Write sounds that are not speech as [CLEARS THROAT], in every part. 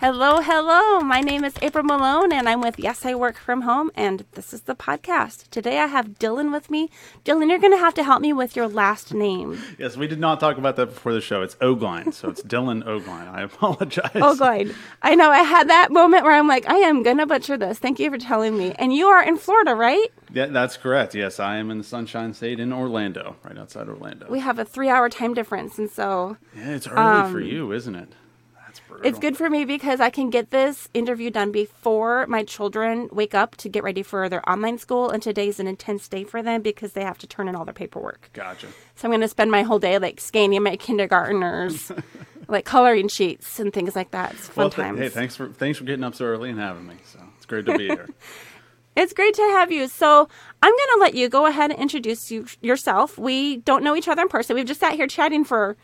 Hello, hello. My name is April Malone, and I'm with Yes, I Work From Home, and this is the podcast. Today I have Dylan with me. Dylan, you're going to have to help me with your last name. Yes, we did not talk about that before the show. It's Ogline, so it's Dylan Ogline. I [LAUGHS] apologize. Ogline. I know I had that moment where I'm like, I am going to butcher this. Thank you for telling me. And you are in Florida, right? Yeah, that's correct. Yes, I am in the Sunshine State in Orlando, right outside Orlando. We have a three hour time difference, and so. Yeah, it's early for um, you, isn't it? Brutal. It's good for me because I can get this interview done before my children wake up to get ready for their online school. And today's an intense day for them because they have to turn in all their paperwork. Gotcha. So I'm going to spend my whole day like scanning my kindergartners, [LAUGHS] like coloring sheets and things like that. It's fun Well, th- times. hey, thanks for thanks for getting up so early and having me. So it's great to be here. [LAUGHS] It's great to have you. So I'm going to let you go ahead and introduce you, yourself. We don't know each other in person. We've just sat here chatting for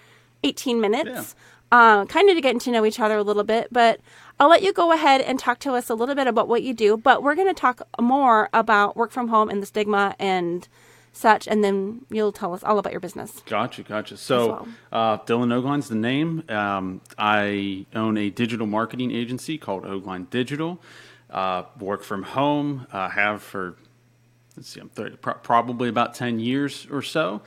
18 minutes, uh, kind of to getting to know each other a little bit. But I'll let you go ahead and talk to us a little bit about what you do. But we're going to talk more about work from home and the stigma and such. And then you'll tell us all about your business. Gotcha, gotcha. So, uh, Dylan Ogline's the name. Um, I own a digital marketing agency called Ogline Digital. Uh, work from home. Uh, have for let's see, I'm 30, pro- probably about 10 years or so.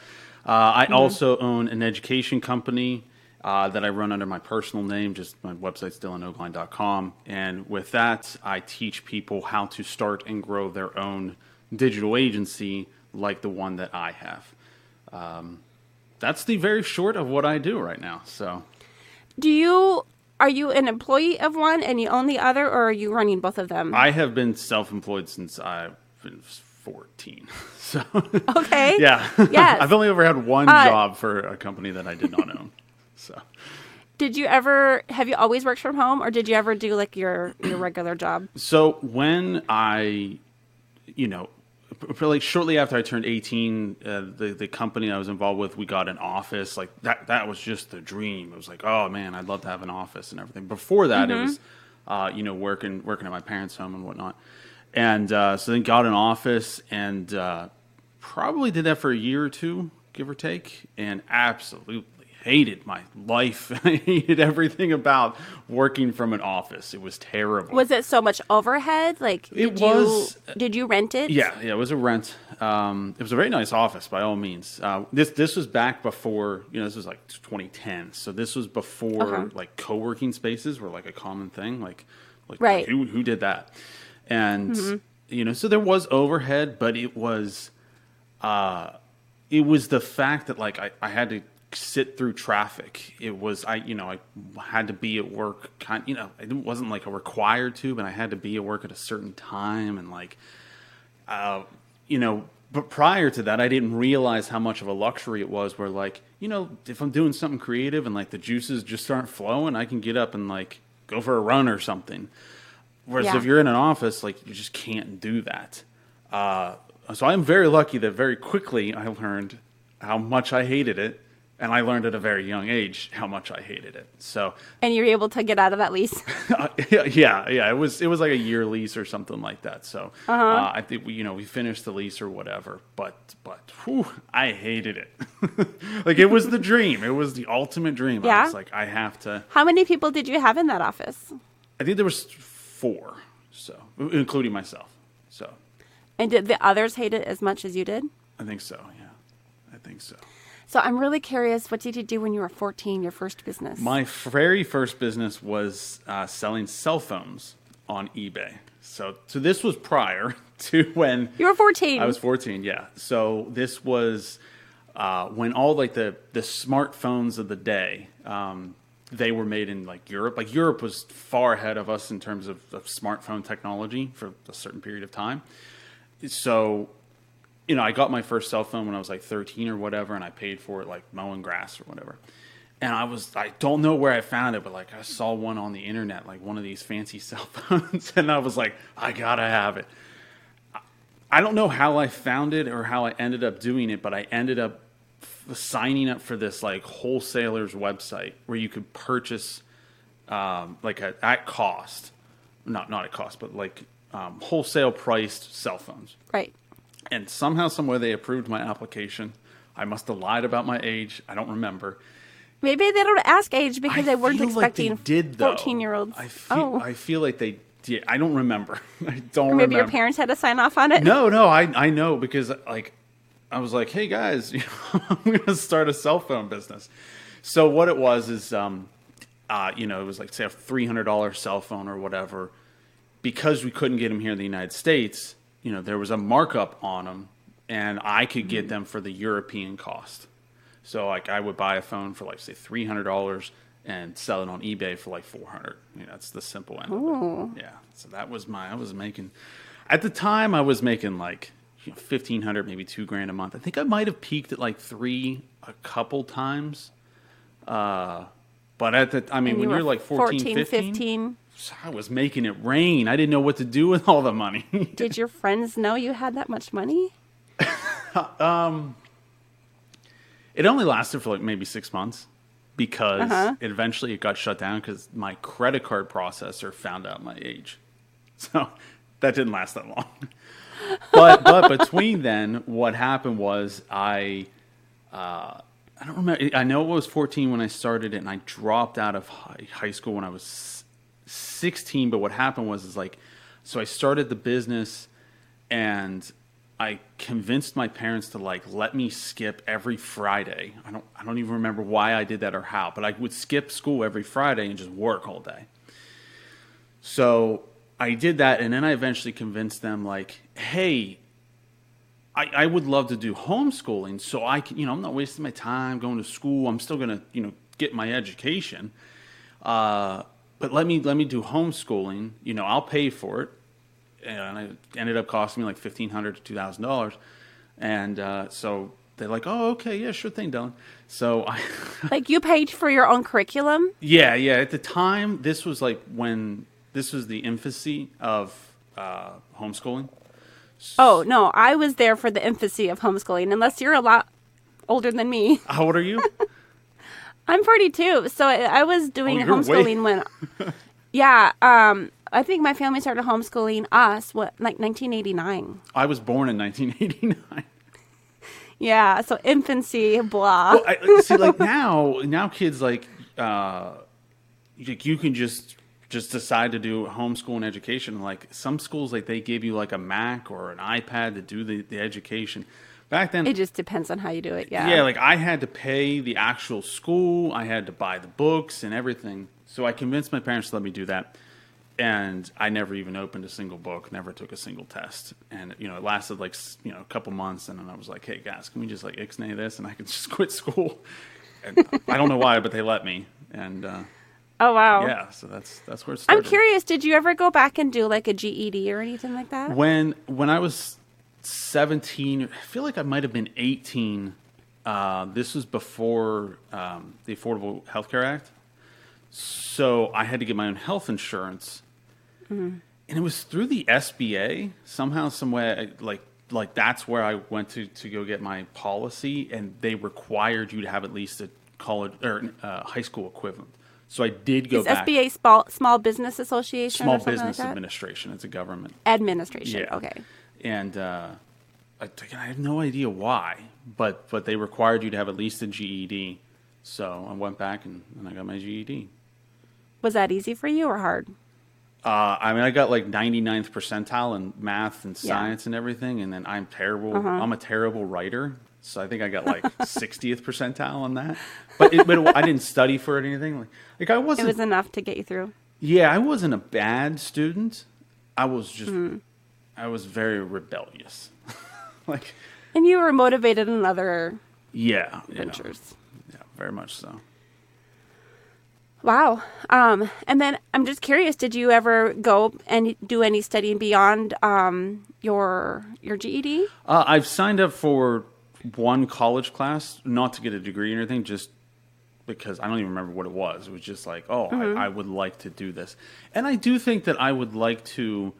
Uh, I also own an education company uh, that I run under my personal name. Just my website's dylanogline.com. And with that, I teach people how to start and grow their own digital agency like the one that I have. Um, that's the very short of what I do right now. So Do you. Are you an employee of one and you own the other, or are you running both of them? I have been self-employed since I've been 14. [LAUGHS] So Okay. yeah, [LAUGHS] Yes. I've only ever had one Uh, job for a company that I did not own. So Did you ever have you always worked from home, or did you ever do like your your regular job? so when I, you know, like shortly after I turned 18, uh, the the company I was involved with, we got an office. Like that that was just the dream. It was like, oh man, I'd love to have an office and everything. Before that, it was, uh, you know, working working at my parents' home and whatnot. And uh, so then got an office and uh, probably did that for a year or two, give or take, and absolutely hated my life. [LAUGHS] I hated everything about working from an office. It was terrible. Was it so much overhead? Like It was- You, did you rent it? Yeah, yeah, it was a rent. Um, it was a very nice office by all means. Uh, this this was back before you know this was like 2010, so this was before Okay. like co-working spaces were like a common thing. Like, like Right. Mm-hmm. who who did that? And you know, so there was overhead, but it was uh, it was the fact that like I, I had to sit through traffic. It was I you know I had to be at work kind you know it wasn't like a required to, but I had to be at work at a certain time and like uh, you know, but prior to that, I didn't realize how much of a luxury it was. Where like, you know, if I'm doing something creative and like the juices just aren't flowing, I can get up and like go for a run or something. Whereas Yeah. if you're in an office, like you just can't do that. Uh, so I'm very lucky that very quickly I learned how much I hated it, and I learned at a very young age how much I hated it. So And you were able to get out of that lease. [LAUGHS] yeah, yeah, it was it was like a year lease or something like that. So uh I think we, you know, we finished the lease or whatever. But but whew, I hated it. [LAUGHS] like it was the dream. It was the ultimate dream. I Yeah? was like, I have to. How many people did you have in that office? I think there was four, so including myself. So And did the others hate it as much as you did? I think so. Yeah, I think so. So I'm really curious. What did you do when you were 14? Your first business? My very first business was uh, selling cell phones on eBay. So so this was prior [LAUGHS] to when you were 14. I was 14, yeah. So this was uh, when all like the the smartphones of the day, um, they were made in like Europe. Like Europe was far ahead of us in terms of, of smartphone technology for a certain period of time. So, you know, I got my first cell phone when I was like 13 or whatever, and I paid for it like mowing grass or whatever. And I was, I don't know where I found it, but like I saw one on the internet, like one of these fancy [LAUGHS] cell phones, and I was like, I gotta have it. I don't know how I found it or how I ended up doing it, but I ended up f- signing up for this like wholesaler's website where you could purchase um, like a, at cost, not not at cost, but like um, wholesale priced cell phones. right. And somehow, somewhere, they approved my application. I must have lied about my age. I don't remember. Maybe they don't ask age because I they weren't feel like expecting they did though. fourteen-year-olds. I feel, oh, I feel like they did. I don't remember. [LAUGHS] I don't or maybe your parents had to sign off on it. No, no, I I know because like I was like, hey guys, you [LAUGHS] know, I'm gonna start a cell phone business. So what it was is, um, uh, you know, it was like say a three hundred dollar cell phone or whatever. Because we couldn't get them here in the United States, you know, there was a markup on them, and I could get them for the European cost. So like I would buy a phone for like say three hundred dollars and sell it on eBay for like four hundred. You know, that's the simple end of it. Yeah. So that was my I was making at the time I was making like you know, fifteen hundred, maybe two grand a month. I think I might have peaked at like three a couple times. Uh but at the I mean And when you you're like 14, 14, 15, 15. I was making it rain. I didn't know what to do with all the money. [LAUGHS] Did your friends know you had that much money? [LAUGHS] um, It only lasted for like maybe six months because Uh-huh. it eventually it got shut down because my credit card processor found out my age. [LAUGHS] So that didn't last that long. but but between then, what happened was I uh, I don't remember. I know it was 14 when I started it, and I dropped out of high, high school when I was 16. But what happened was is like, so I started the business, and I convinced my parents to like let me skip every Friday. I don't I don't even remember why I did that or how, but I would skip school every Friday and just work all day. So I did that, and then I eventually convinced them like, hey, I, I would love to do homeschooling, so I can, you know, I'm not wasting my time going to school. I'm still gonna, you know, get my education. Uh, but let me let me do homeschooling. You know, I'll pay for it, and it ended up costing me like fifteen hundred to two thousand dollars. And uh, so they're like, "Oh, okay, yeah, sure thing, Dylan." So I, [LAUGHS] Like you paid for your own curriculum? yeah, yeah. At the time, this was like when this was the infancy of uh, homeschooling. Oh no, I was there for the infancy of homeschooling. Unless you're a lot older than me, How old are you? [LAUGHS] I'm 42, so I, I was doing Oh, homeschooling when. [LAUGHS] Yeah, um, I think my family started homeschooling us what like 1989. I was born in 1989. [LAUGHS] Yeah, so infancy, blah. Well, I, see, like [LAUGHS] now, now kids like, uh, like you can just just decide to do homeschool and education. Like some schools, like they give you like a Mac or an iPad to do the, the education. Back then, it just depends on how you do it. Yeah. yeah, like I had to pay the actual school. I had to buy the books and everything. So I convinced my parents to let me do that. And I never even opened a single book, never took a single test. And, you know, it lasted like, you know, a couple months. And then I was like, hey, guys, can we just like ixnay this and I can [LAUGHS] just quit school? And I don't know why, but they let me. And, uh, oh wow. yeah, so that's, that's where it I'm curious. Did you ever go back and do like a GED or anything like that? When when I was seventeen, I feel like I might have been eighteen. Uh, this was before um, the Affordable Health Care Act, so I had to get my own health insurance, and it was through the SBA somehow, some way, like like that's where I went to to go get my policy, and they required you to have at least a college or uh, high school equivalent. So I did go Is back. SBA small Small Business Association? Small or Business like that? Administration. It's a government. Administration. Yeah. Okay. And uh, I, I have no idea why, but but they required you to have at least a GED. So I went back and, and I got my GED. Was that easy for you or hard? Uh, I mean, I got like 99th percentile in math and Yeah. Uh-huh. science and everything, and then I'm terrible. I'm a terrible writer, so I think I got like [LAUGHS] 60th percentile on that. But, it, but I didn't study for it or anything. Like, like I wasn't. was enough to get you through. yeah, I wasn't a bad student. I was just. Mm-hmm. I was very rebellious. [LAUGHS] like, And you were motivated in other yeah, yeah. ventures. Yeah, very much so. Wow. Um, and then I'm just curious, did you ever go and do any studying beyond um, your your GED? Uh, I've signed up for one college class, not to get a degree or anything, just because I don't even remember what it was. It was just like, oh, I, I would like to do this, and I do think that I would like to.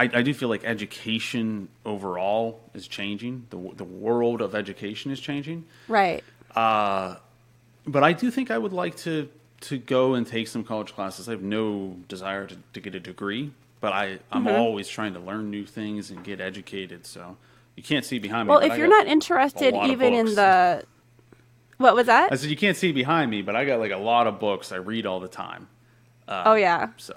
I, I do feel like education overall is changing. The the world of education is changing. Right. but I do think I would like to to go and take some college classes. I have no desire to, to get a degree, but I I'm Mm-hmm. always trying to learn new things and get educated. So you can't see behind me. Well, if I you're not interested a lot of even in the What was that? I said you can't see behind me, but I got like a lot of books I read all the time. oh yeah. So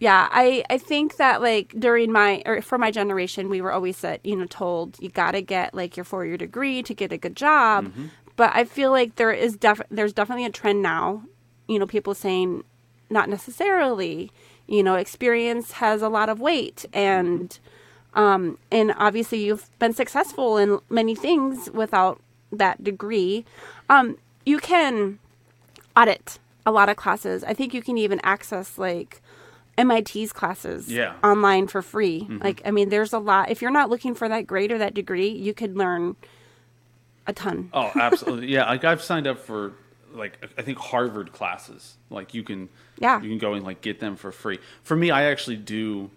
Yeah, I I think that like during my or for my generation, we were always said, you know, told you got to get like your four year degree to get a good job. But I feel like there is def there's definitely a trend now. You know, people saying not necessarily. You know, experience has a lot of weight, and um, and obviously you've been successful in many things without that degree. Um, you can audit a lot of classes. I think you can even access like MIT's classes Yeah. online for free. Like, I mean, there's a lot. If you're not looking for that grade or that degree, you could learn a ton. Oh, absolutely. yeah, like I've signed up for like I think Harvard classes. Like you can Yeah. you can go and like get them for free. For me, I actually do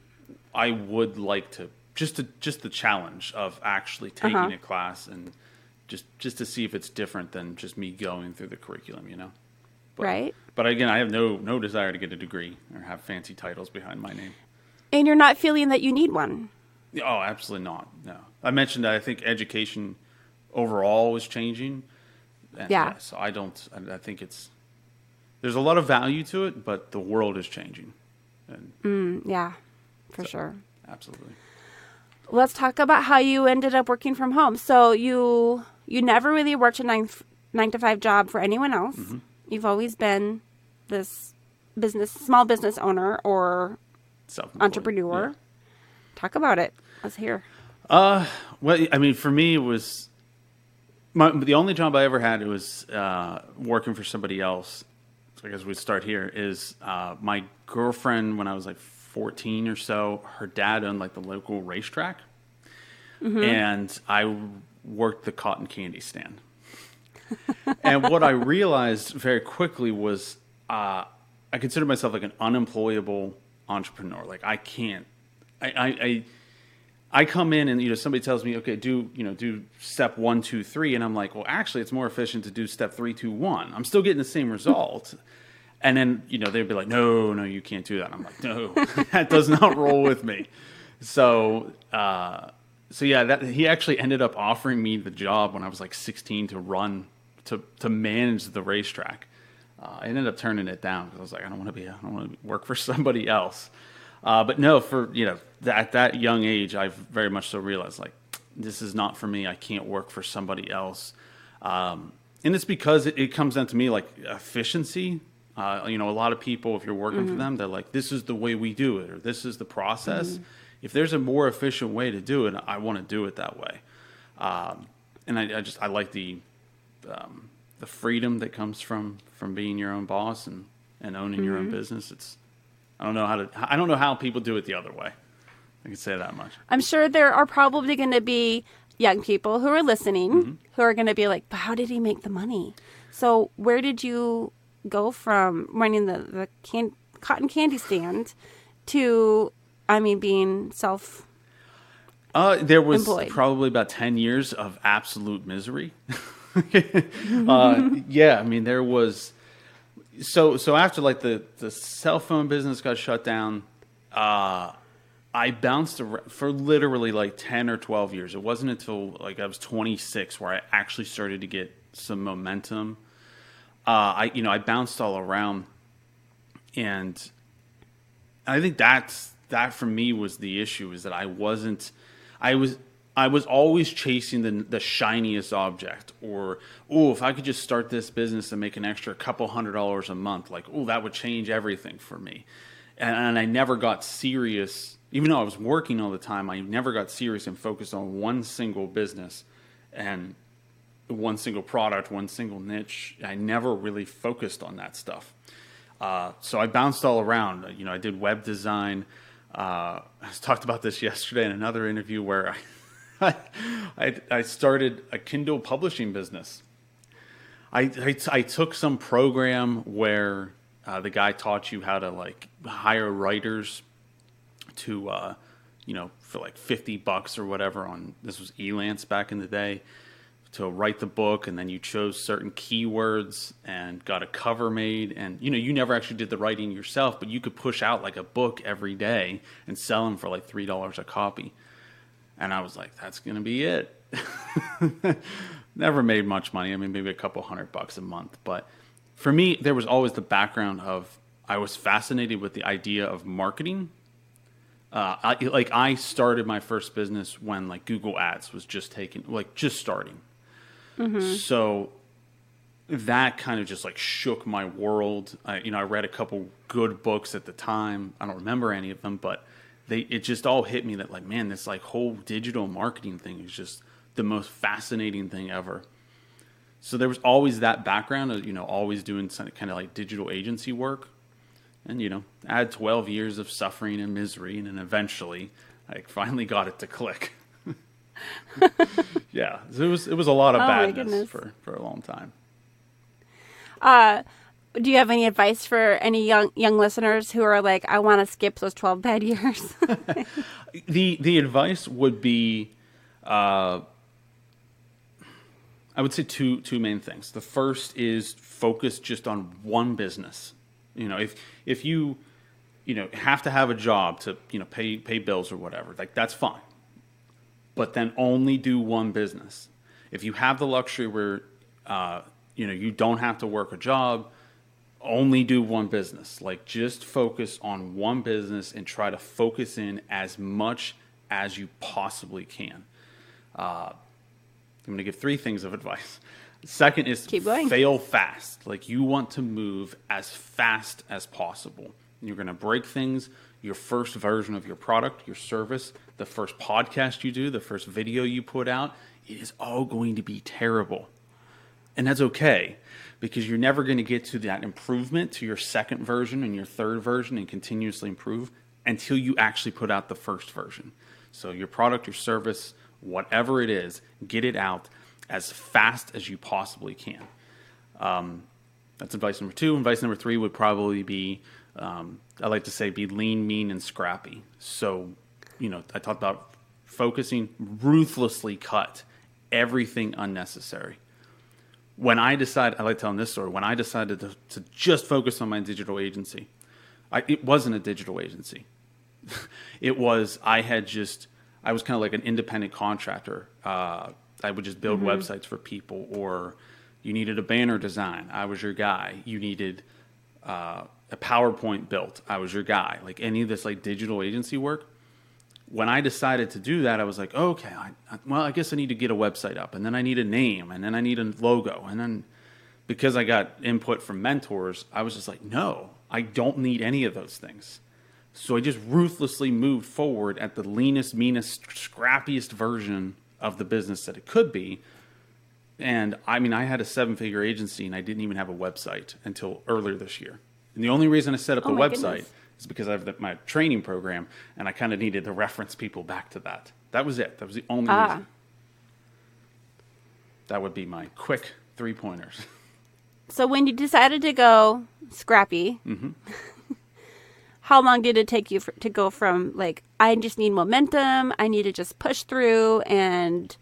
I would like to just to just the challenge of actually taking Uh-huh. a class and just just to see if it's different than just me going through the curriculum, you know. But, Right. But again, I have no no desire to get a degree or have fancy titles behind my name. And you're not feeling that you need one. Oh, absolutely not. No. I mentioned that I think education overall is changing. And Yeah. So I don't. I, think it's there's a lot of value to it, but the world is changing, and Mm, yeah, for sure. absolutely. Let's talk about how you ended up working from home. So you you never really worked a nine nine to five job for anyone else. Mm-hmm. You've always been this business small business owner or entrepreneur. Yeah. Talk about it. Let's hear. Uh, Well, I mean, for me, it was my, the only job I ever had. It was uh, working for somebody else. So I guess we'd start here. Is uh, my girlfriend when I was like 14 or so? Her dad owned like the local racetrack, and I worked the cotton candy stand. And what I realized very quickly was uh, I consider myself like an unemployable entrepreneur. Like I can't. I, I, I I come in and you know somebody tells me, okay, do you know do step one, two, three, and I'm like, well, actually, it's more efficient to do step three, two, one. I'm still getting the same result. And then you know they'd be like, no, no, you can't do that. I'm like, no, [LAUGHS] that does not roll with me. So, uh, so yeah, that he actually ended up offering me the job when I was like 16 to run to to manage the racetrack. Uh, I ended up turning it down because I was like, I don't want to be, I don't want to work for [LAUGHS] somebody else. Uh, but no, for you know, th- at that young age, I've very much so realized like this is not for me. I can't work for somebody else, um, and it's because it, it comes down to me like efficiency. Uh, you know, a lot of people, if you're working for them, they're like, "This is the way we do it," or "This is the process." If there's a more efficient way to do it, I want to do it that way. Um, and I, I just I like the um, the freedom that comes from from being your own boss and and owning your own business. It's I don't know how to I don't know how people do it the other way. I can say that much. I'm sure there are probably going to be young people who are listening Mm-hmm. who are going to be like, but how did he make the money? So where did you go from running the, the can- cotton candy stand to, I mean, being self Uh, there was Employed. probably about ten years of absolute misery. [LAUGHS] uh, yeah, I mean there was so so after like the the cell phone business got shut down. Uh, I bounced for literally like 10 or 12 years. It wasn't until like I was 26 where I actually started to get some momentum. Uh, I, you know, I bounced all around and I think that's, that for me was the issue is that I wasn't, I was, I was always chasing the, the shiniest object or, oh, if I could just start this business and make an extra couple hundred dollars a month, like, oh, that would change everything for me and, and I never got serious. Even though I was working all the time, I never got serious and focused on one single business and one single product, one single niche. I never really focused on that stuff. Uh, so I bounced all around. You know, I did web design. Uh, I talked about this [LAUGHS] yesterday in another interview where I, [LAUGHS] I, I started a Kindle publishing business. I, I, I took some program where uh, the guy taught you how to like hire writers to, uh, you know, for like 50 bucks or whatever on this was Elance back in the day to write the book. And then you chose certain keywords and got a cover made. And, you know, you never actually did the writing yourself, but you could push out like a book every day and sell them for like $3 a copy. And I was like, that's going to be it. [LAUGHS] never made much money. I mean, maybe a couple hundred bucks a month. But for me, there was always the background of I was fascinated with the idea of marketing. Uh, I, like I started my first business when like Google Ads was just taking, like just starting. So that kind of just like shook my world. I, you know, I read a couple good books at the time. I don't remember any of them, but they it just all hit me that like, man, this like whole digital marketing thing is just the most fascinating thing ever. So there was always that background of you know always doing some kind of like digital agency work, and you know add twelve years of suffering and misery, and then eventually I finally got it to click. [LAUGHS] yeah, so it was it was a lot of Oh, badness for for a long time. Uh, Do you have any advice for any young young listeners who are like, I want to skip those twelve bad years? [LAUGHS] the the advice would be uh, I would say two two main things. The first is focus just on one business. You know, if if you you know have to have a job to you know pay pay bills or whatever, like that's fine. But then only do one business. If you have the luxury where uh, you know you don't have to work a job, only do one business. Like just focus on one business and try to focus in as much as you possibly can. Uh, I'm going to give three things of advice. Second is Keep going. fail fast. Like you want to move as fast as possible. You're going to break things. Your first version of your product, your service, the first podcast you do, the first video you put out, it is all going to be terrible. And that's okay because you're never going to get to that improvement to your second version and your third version and continuously improve until you actually put out the first version. So, your product, your service, whatever it is, get it out as fast as you possibly can. Um, that's advice number two. Advice number three would probably be um, I like to say be lean, mean, and scrappy. So, you know, I talked about focusing, ruthlessly cut everything unnecessary when I decided, I like telling this story. When I decided to, to just focus on my digital agency, I, it wasn't a digital agency. [LAUGHS] it was I had just I was kind of like an independent contractor. Uh, I would just build websites for people, or you needed a banner design. I was your guy. You needed uh, a PowerPoint built. I was your guy. Like any of this like digital agency work, when I decided to do that, I was like, okay, I, I, well, I guess I need to get a website up, and then I need a name, and then I need a logo, and then because I got input from mentors, I was just like, no, I don't need any of those things. So I just ruthlessly moved forward at the leanest, meanest, scrappiest version of the business that it could be. And I mean, I had a seven figure agency and I didn't even have a website until earlier this year. And the only reason I set up Oh the website goodness. Is because I have the, my training program and I kind of needed to reference people back to that. That was it. That was the only Ah. reason. That would be my quick three pointers. so when you decided to go scrappy, Mm-hmm. [LAUGHS] how long did it take you for, to go from like I just need momentum, I need to just push through, and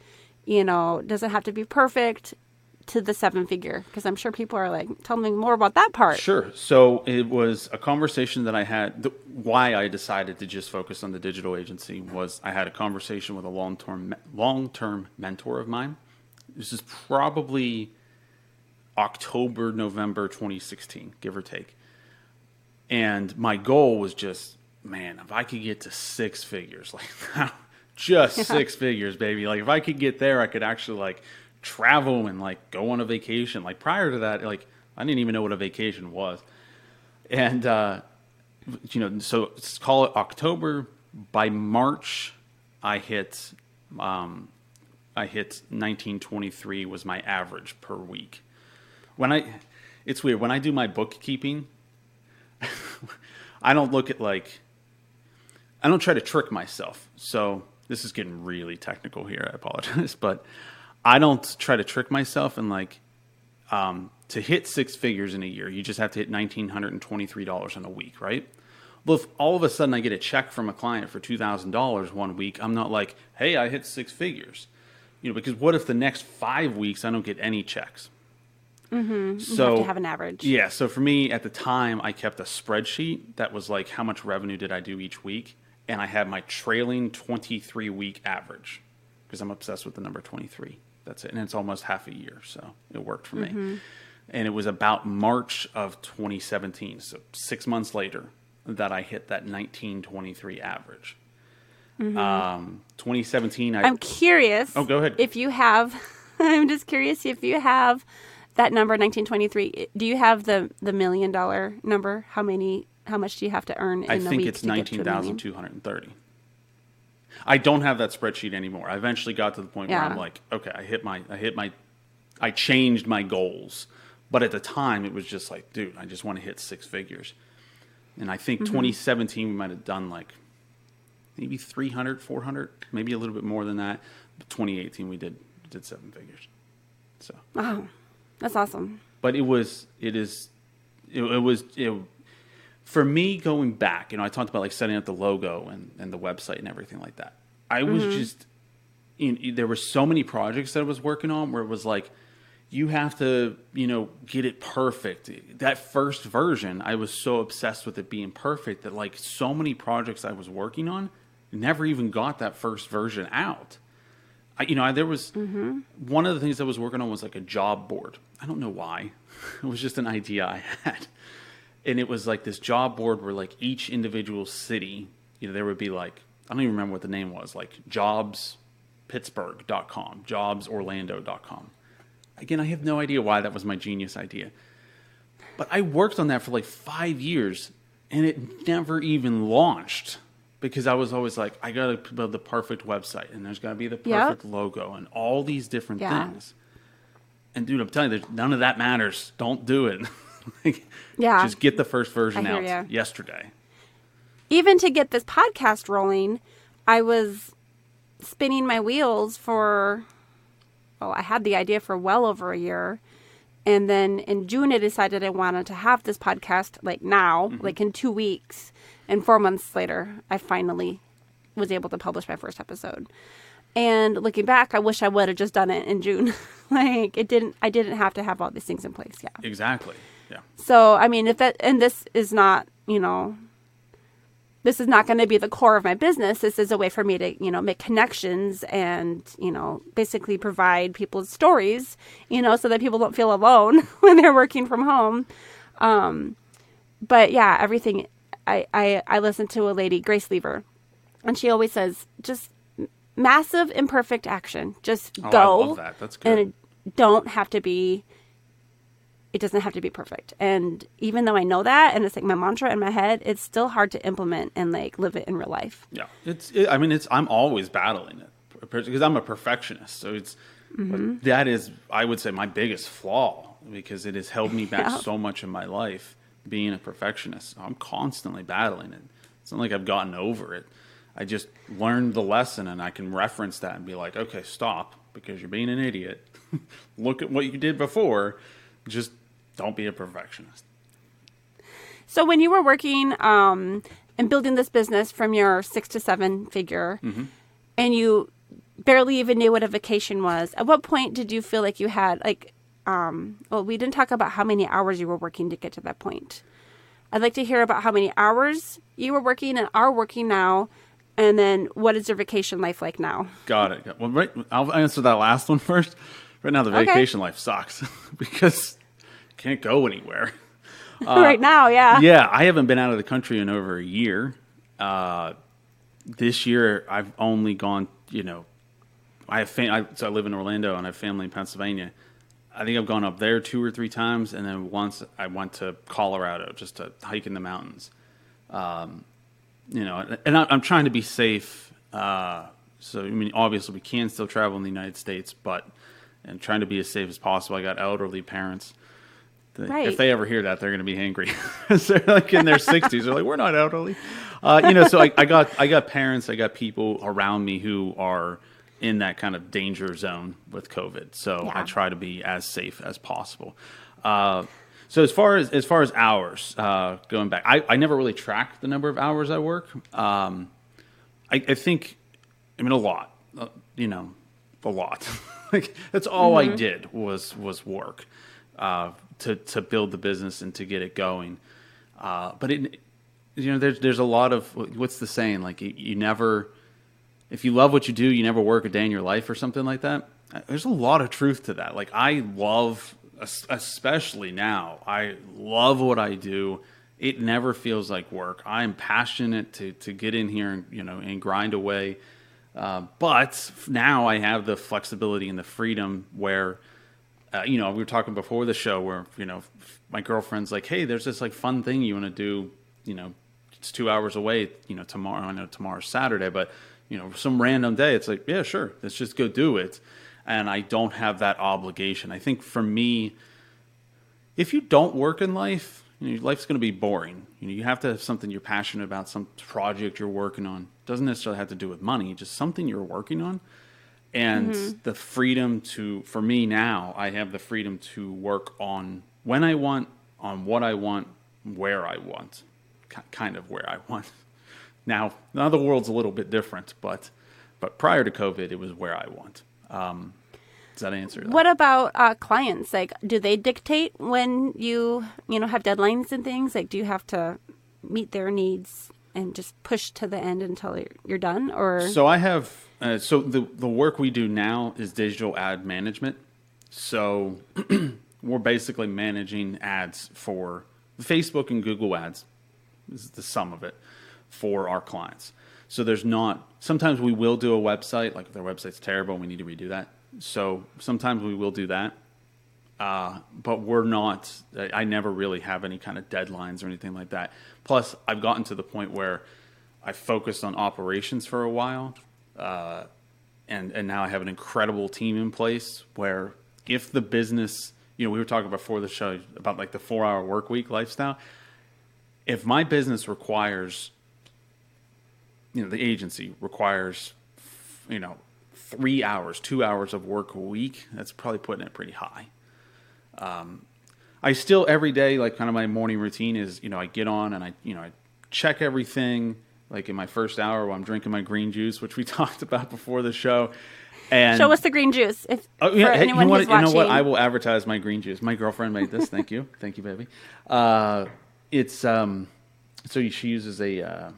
you know, doesn't have to be perfect, to the seven figure? Because I'm sure people are like, tell me more about that part. Sure. So it was a conversation that I had. The, why I decided to just focus on the digital agency was I had a conversation with a long term long term mentor of mine. This is probably October, November 2016, give or take. And my goal was just, man, if I could get to six figures, [LAUGHS] like [LAUGHS] just six figures, baby. Like if I could get there, I could actually like travel and like go on a vacation. Like prior to that, like I didn't even know what a vacation was. And uh, you know, so call it October. By March, I hit, um, I hit 1923 was my average per week. When I, it's weird when I do my bookkeeping. [LAUGHS] I don't look at like, I don't try to trick myself. So this is getting really technical here. I apologize, [LAUGHS] but I don't try to trick myself and like um, to hit six figures in a year, you just have to hit nineteen hundred and twenty-three dollars in a week, right? Well, if all of a sudden I get a check from a client for two thousand dollars one week, I'm not like, "Hey, I hit six figures," you know, because what if the next five weeks I don't get any checks? Mm-hmm. So you have to have an average. yeah. So for me at the time, I kept a spreadsheet that was like how much revenue did I do each week, and I had my trailing twenty-three week average because I'm obsessed with the number twenty-three. That's it, and it's almost half a year, so it worked for me. And it was about March of 2017, so six months later, that I hit that 1923 average. Um, 2017, I I'm curious. Oh, go ahead. If you have, [LAUGHS] I'm just curious if you have that number 1923. Do you have the the million dollar number? How many? How much do you have to earn in I a think week it's to get to a 19,230. I don't have that spreadsheet anymore. I eventually got to the point where I'm like, okay, I hit my, I hit my, I changed my goals. But at the time, it was just like, dude, I just want to hit six figures. And I Mm-hmm. think 2017, we might have done like maybe 300, 400, maybe a little bit more than that. But 2018, we did did seven figures. So, Wow, that's awesome. but it was, it is, it, it was, it, for me going back, you know, I talked about like setting up the logo and, and the website and everything like that. I was mm-hmm. just, in, there were so many projects that I was working on where it was like, you have to, you know, get it perfect. That first version, I was so obsessed with it being perfect that like so many projects I was working on never even got that first version out. I, you know, I, there was mm-hmm. one of the things I was working on was like a job board. I don't know why. [LAUGHS] It was just an idea I had. And it was like this job board where like each individual city, you know, there would be like, I don't even remember what the name was, like jobspittsburgh.com, jobsorlando.com. Again, I have no idea why that was my genius idea. But I worked on that for like five years and it never even launched because I was always like, I got to build the perfect website and there's got to be the Yep. perfect logo and all these different Yeah. things. And dude, I'm telling you, there's- none of that matters. Don't do it. [LAUGHS] [LAUGHS] Like, Yeah. Just get the first version out ya. yesterday. even to get this podcast rolling, I was spinning my wheels for, well, I had the idea for well over a year. And then in June, I decided I wanted to have this podcast like now, mm-hmm. like in two weeks. And four months later, I finally was able to publish my first episode. And looking back, I wish I would have just done it in June. [LAUGHS] like it didn't, I didn't have to have all these things in place. Yeah. Exactly. Yeah. So, I mean, if that, and this is not, you know, this is not going to be the core of my business. This is a way for me to, you know, make connections and, you know, basically provide people's stories, you know, so that people don't feel alone [LAUGHS] when they're working from home. Um, but yeah, everything, I, I, I listen to a lady, Grace Lever, and she always says, just massive imperfect action. Just Oh, I go. love that. That's And good. it don't have to be it doesn't have to be perfect. And even though I know that and it's like my mantra in my head, it's still hard to implement and like live it in real life. Yeah, it's. It, I mean, it's. I'm always battling it because I'm a perfectionist. So it's Mm-hmm. that is, I would say, my biggest flaw because it has held me back Yeah. so much in my life. Being a perfectionist, I'm constantly battling it. It's not like I've gotten over it. I just learned the lesson, and I can reference that and be like, okay, stop because you're being an idiot. [LAUGHS] Look at what you did before. Just don't be a perfectionist. So when you were working um, and building this business from your six to seven figure, and you barely even knew what a vacation was, at what point did you feel like you had like? Um, well, we didn't talk about how many hours you were working to get to that point. I'd like to hear about how many hours you were working and are working now, and then what is your vacation life like now? Got it. Well, right. I'll answer that last [LAUGHS] one first. Right now, the Okay. vacation life sucks [LAUGHS] because can't go anywhere. [LAUGHS] right now, yeah. yeah, I haven't been out of the country in over a year. Uh, this year, I've only gone. You know, I have. Fam- I, so I live in Orlando and I have family in Pennsylvania. I think I've gone up there two or three times, and then once I went to Colorado just to hike in the mountains. Um, you know, and I, I'm trying to be safe. Uh, so I mean, obviously, we can still travel in the United States, but and trying to be as safe as possible. I got elderly parents. Right. If they ever hear that, they're going to be angry. [LAUGHS] they're like in their 60s. They're like, we're not elderly. Uh, you know, so I, I got I got parents, I got people around me who are in that kind of danger zone with COVID. So I try to be as safe as possible. Uh, so as far as as far as hours, uh, going back, I, I never really tracked the number of hours I work. Um, I, I think, I mean, a lot. Uh, you know, a lot. [LAUGHS] like that's all I did was was work uh, to to build the business and to get it going. Uh, but it, you know, there's there's a lot of what's the saying? Like you, you never, if you love what you do, you never work a day in your life or something like that. there's a lot of truth to that. Like I love, especially now, I love what I do. It never feels like work. I'm passionate to to get in here and you know and grind away. Uh, but now I have the flexibility and the freedom where, uh, you know, we were talking before the show where you know my girlfriend's like, hey, there's this like fun thing you want to do. You know, it's two hours away. You know, tomorrow. I know tomorrow's Saturday, but you know, some random day, it's like, yeah, sure, let's just go do it and I don't have that obligation. I think for me, if you don't work in life, you know, life's going to be boring. You know, you have to have something you're passionate about, some project you're working on. It doesn't necessarily have to do with money, just something you're working on. And mm-hmm. the freedom to, for me now, I have the freedom to work on when I want, on what I want, where I want, kind of where I want. [LAUGHS] Now, now the world's a little bit different, but but prior to COVID, it was where I want. Um, does that answer? That? What about uh, clients? Like, do they dictate when you you know have deadlines and things? Like, do you have to meet their needs and just push to the end until you're done? Or so I have. Uh, so the the work we do now is digital ad management. So [CLEARS THROAT] we're basically managing ads for Facebook and Google ads. This is the sum of it for our clients. So there's not. Sometimes we will do a website, like if their website's terrible, we need to redo that. So sometimes we will do that, uh, but we're not. I never really have any kind of deadlines or anything like that. Plus, I've gotten to the point where I focused on operations for a while, uh, and and now I have an incredible team in place. Where if the business, you know, we were talking before the show about like the four-hour work week lifestyle. If my business requires you know the agency requires you know three hours, two hours of work a week. That's probably putting it pretty high. Um, I still every day like kind of my morning routine is you know I get on and I you know I check everything like in my first hour while I'm drinking my green juice, which we [LAUGHS] talked about before the show. And show us the green juice. If oh, yeah, hey, you, know what, you know what? I will advertise my green juice. My girlfriend made this. Thank you, [LAUGHS] thank you, baby. Uh, it's um, so she uses a uh,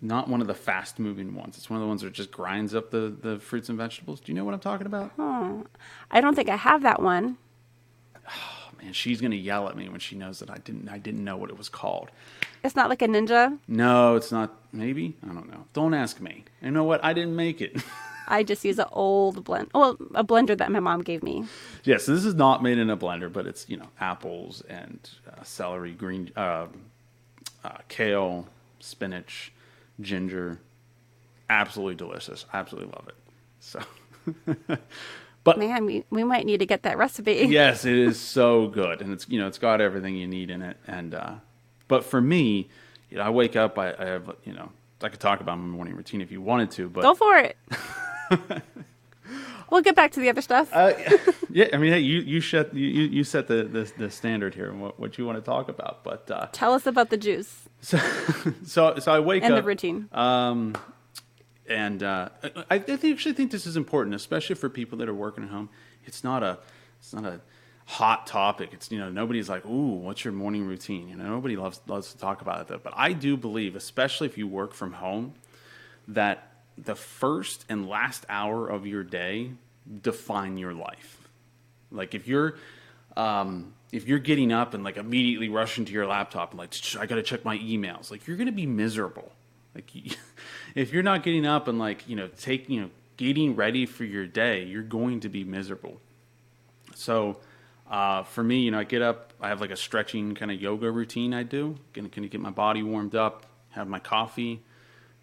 not one of the fast moving ones. It's one of the ones that just grinds up the, the fruits and vegetables. Do you know what I'm talking about? Oh, I don't think I have that one. Oh [SIGHS] man, she's gonna yell at me when she knows that I didn't I didn't know what it was called. It's not like a ninja. No, it's not. Maybe I don't know. Don't ask me. You know what? I didn't make it. [LAUGHS] I just use an old blend. Well, a blender that my mom gave me. Yes, yeah, so this is not made in a blender, but it's you know apples and uh, celery, green, uh, uh, kale, spinach ginger. Absolutely delicious. I absolutely love it. So, [LAUGHS] but man, we, we might need to get that recipe. [LAUGHS] yes, it is so good, and it's you know it's got everything you need in it. And uh, but for me, you know, I wake up, I, I have you know I could talk about my morning routine if you wanted to, but go for it. [LAUGHS] we'll get back to the other stuff. uh, [LAUGHS] yeah, I mean, hey, you you set you, you set the, the, the standard here and what, what you want to talk about. But uh, tell us about the juice. So so, so I wake and up. And the routine. Um, and uh, I, I actually think this is important, especially for people that are working at home. It's not a it's not a hot topic. It's you know nobody's like, ooh, what's your morning routine? You know nobody loves loves to talk about that. But I do believe, especially if you work from home, that the first and last hour of your day define your life. Like if you're um, if you're getting up and like immediately rushing to your laptop and like I got to check my emails, like you're going to be miserable. Like [LAUGHS] if you're not getting up and like you know taking you know getting ready for your day, you're going to be miserable. So uh, for me, you know, I get up, I have like a stretching kind of yoga routine I do. Gonna, get my body warmed up, have my coffee,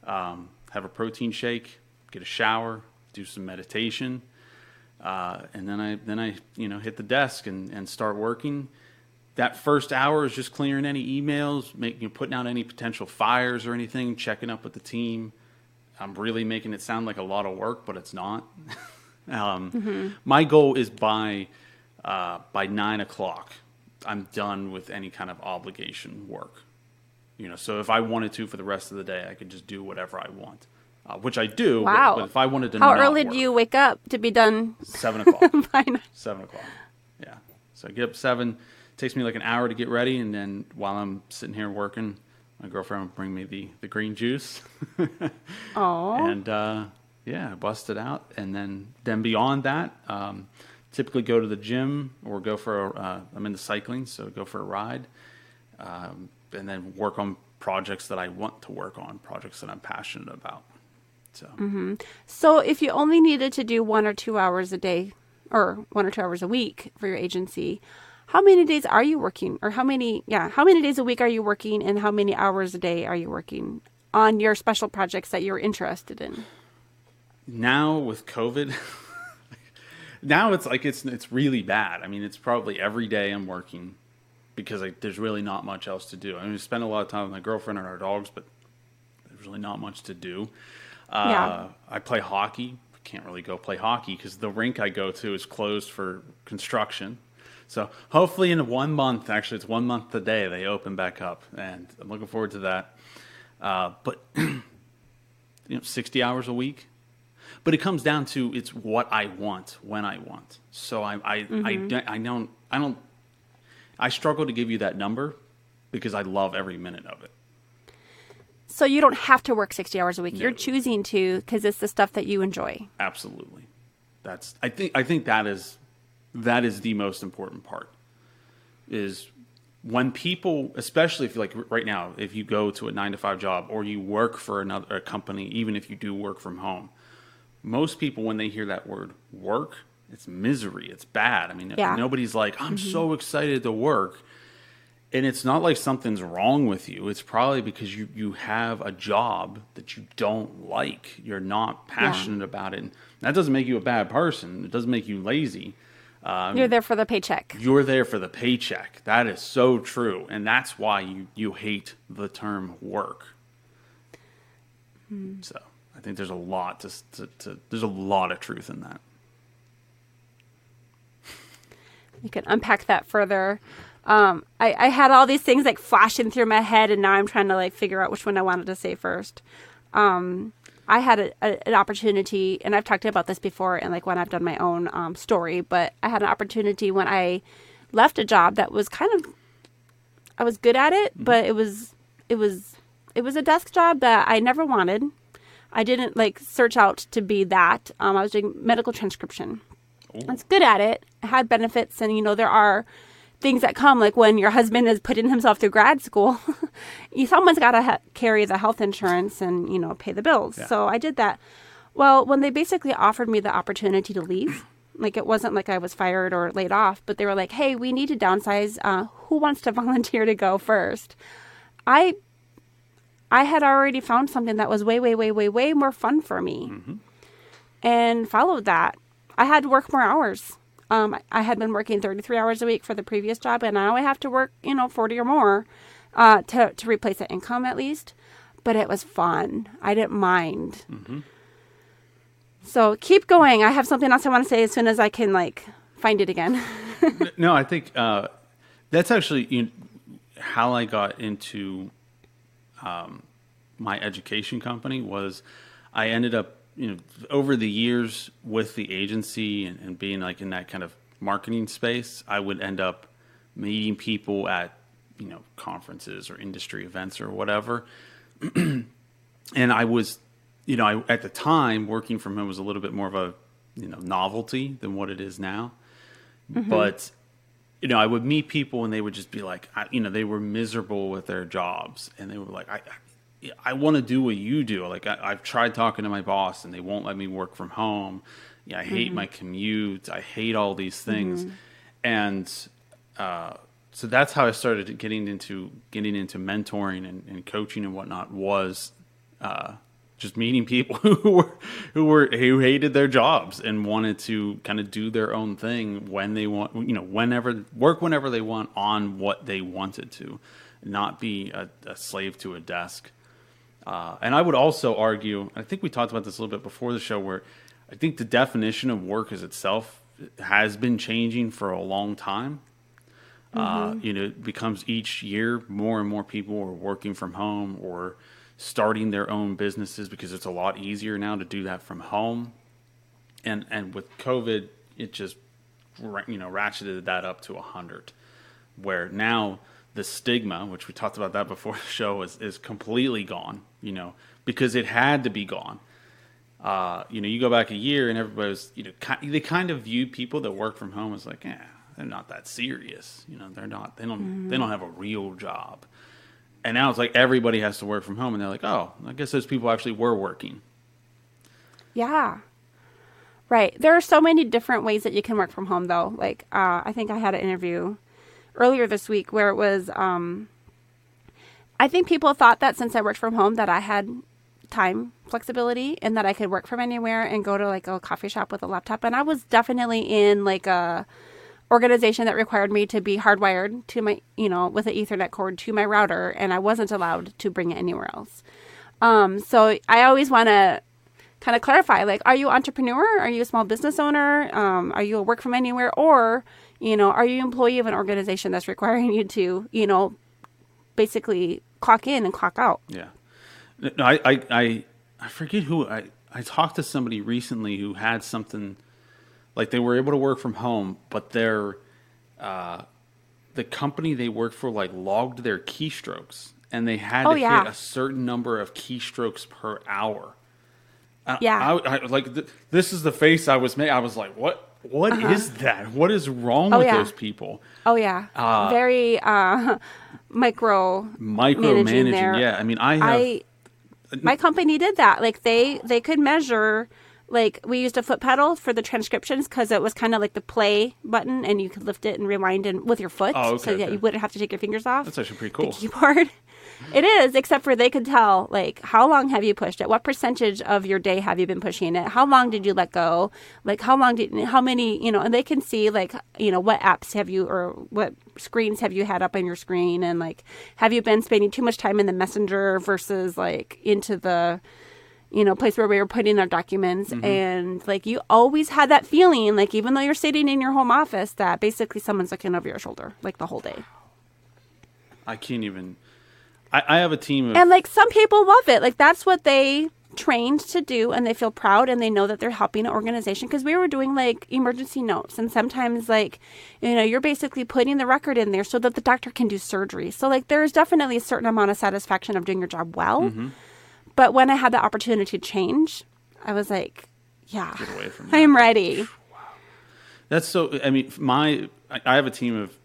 um, have a protein shake, get a shower, do some meditation, uh, and then I then I you know hit the desk and, and start working. That first hour is just clearing any emails, making putting out any potential fires or anything, checking up with the team. I'm really making it sound like a lot of work, but it's not. [LAUGHS] um, mm-hmm. My goal is by uh, by nine o'clock, I'm done with any kind of obligation work. You know, so if I wanted to for the rest of the day, I could just do whatever I want uh, which I do. Wow. But, but if I wanted to, know. how early work, do you wake up to be done? Seven o'clock. [LAUGHS] seven o'clock. Yeah. So I get up seven. It takes me like an hour to get ready, and then while I'm sitting here working, my girlfriend will bring me the the green juice. [LAUGHS] Oh. and uh, yeah, bust it out, and then then beyond that, um, typically go to the gym or go for. A, uh, I'm into cycling, so go for a ride, um, and then work on projects that I want to work on, projects that I'm passionate about. So, So if you only needed to do one or two hours a day or one or two hours a week for your agency, how many days are you working? Or how many, yeah, how many days a week are you working and how many hours a day are you working on your special projects that you're interested in? now with COVID, [LAUGHS] now it's like it's it's really bad. I mean, it's probably every day I'm working because like, there's really not much else to do. I mean, we spend a lot of time with my girlfriend and our dogs, but there's really not much to do. Uh, Yeah. I play hockey. Can't really go play hockey because the rink I go to is closed for construction. So hopefully in one month, actually it's one month today, they open back up, and I'm looking forward to that. Uh, but [CLEARS THROAT] you know, 60 hours a week. But it comes down to it's what I want when I want. So I I, I, don't- I don't I don't I struggle to give you that number because I love every minute of it. So you don't have to work 60 hours a week. You're choosing to because it's the stuff that you enjoy. Absolutely. That's I think I think that is that is the most important part. Is when people, especially if like right now, if you go to a nine to five job or you work for another a company, even if you do work from home, most people when they hear that word work, it's misery. It's bad. I mean, Yeah. nobody's like, I'm mm-hmm. so excited to work. And it's not like something's wrong with you. It's probably because you, you have a job that you don't like. You're not passionate about it. And that doesn't make you a bad person. It doesn't make you lazy. Um, You're there for the paycheck. You're there for the paycheck. That is so true. And that's why you, you hate the term work. So I think there's a lot to, to, to there's a lot of truth in that. You can unpack that further. Um, I, I had all these things like flashing through my head, and now I'm trying to like figure out which one I wanted to say first. Um, I had a, a, an opportunity, and I've talked about this before, and like when I've done my own um, story, but I had an opportunity when I left a job that was kind of, I was good at it, but it was, it was, it was a desk job that I never wanted. I didn't like search out to be that. Um, I was doing medical transcription. I was good at it. I had benefits, and you know there are things that come like when your husband is putting himself through grad school. [LAUGHS] you someone's got to ha- carry the health insurance and you know pay the bills. Yeah. So I did that. Well, when they basically offered me the opportunity to leave, [CLEARS THROAT] like it wasn't like I was fired or laid off, but they were like, "Hey, we need to downsize. Uh, who wants to [LAUGHS] volunteer to go first? I I had already found something that was way, way, way, way, way more fun for me and followed that. I had to work more hours. Um, I had been working 33 hours a week for the previous job, and now I have to work, you know, 40 or more uh, to, to replace that income at least. But it was fun. I didn't mind. So keep going. I have something else I want to say as soon as I can, like, find it again. [LAUGHS] no, I think uh, that's actually you know, how I got into um, my education company. Was I ended up you know over the years with the agency and, and being like in that kind of marketing space, I would end up meeting people at you know conferences or industry events or whatever, [CLEARS THROAT] and I was you know I, at the time working from home was a little bit more of a you know novelty than what it is now. Mm-hmm. But you know, I would meet people and they would just be like, I, you know, they were miserable with their jobs, and they were like, I, I, want to do what you do. Like, I, I've tried talking to my boss, and they won't let me work from home. Yeah, I hate my commute. I hate all these things, and uh, so that's how I started getting into getting into mentoring and, and coaching and whatnot. Was uh, just meeting people [LAUGHS] who were who were who hated their jobs and wanted to kind of do their own thing when they want you know whenever work whenever they want on what they wanted to not be a, a slave to a desk uh, and i would also argue i think we talked about this a little bit before the show where i think the definition of work as itself has been changing for a long time uh, you know, it becomes each year more and more people are working from home or starting their own businesses because it's a lot easier now to do that from home. And and with COVID, it just you know ratcheted that up to a hundred, where now the stigma, which we talked about that before [LAUGHS] the show, is is completely gone. You know, because it had to be gone. Uh, you know, you go back a year and everybody was, you know, ki- they kind of view people that work from home as like, yeah, they're not that serious. You know, they're not, they don't, Mm-hmm. they don't have a real job. And now it's like everybody has to work from home, and they're like, oh, I guess those people actually were working. Yeah. Right. There are so many different ways that you can work from home, though. Like, uh, I think I had an interview earlier this week where it was, um, I think people thought that since I worked from home that I had time flexibility and that I could work from anywhere and go to like a coffee shop with a laptop. And I was definitely in like a organization that required me to be hardwired to my, you know, with an Ethernet cord to my router, and I wasn't allowed to bring it anywhere else. Um, so I always want to kind of clarify like are you entrepreneur are you a small business owner um, are you a work from anywhere or you know are you employee of an organization that's requiring you to you know basically clock in and clock out Yeah. No, I, I, I, I forget who I, I talked to somebody recently who had something like they were able to work from home, but their, uh, the company they worked for like logged their keystrokes and they had Oh, to yeah. hit a certain number of keystrokes per hour. I- Yeah. I, I, like th- this is the face I was making. I was like, what? What is that? What is wrong Uh-huh. Oh, with yeah. those people? oh yeah very uh micro Micromanaging. there. Yeah. I mean, I have. I my company did that. Like they they could measure. Like we used a foot pedal for the transcriptions because it was kind of like the play button, and you could lift it and rewind and with your foot, Oh, okay, so that okay. you wouldn't have to take your fingers off that's actually pretty the cool. keyboard. It is, except for they could tell like how long have you pushed it? What percentage of your day have you been pushing it? How long did you let go? Like how long did how many you know? And they can see like you know what apps have you or what screens have you had up on your screen and like have you been spending too much time in the messenger versus like into the you know place where we were putting our documents mm-hmm. and like you always had that feeling like even though you're sitting in your home office that basically someone's looking over your shoulder like the whole day I can't even. I, I have a team of. And like some people love it. Like that's what they trained to do and they feel proud and they know that they're helping an organization because we were doing like emergency notes and sometimes like you know you're basically putting the record in there so that the doctor can do surgery so like there's definitely a certain amount of satisfaction of doing your job well mm-hmm. but when i had the opportunity to change i was like yeah i am ready That's so. I mean, my I have a team of.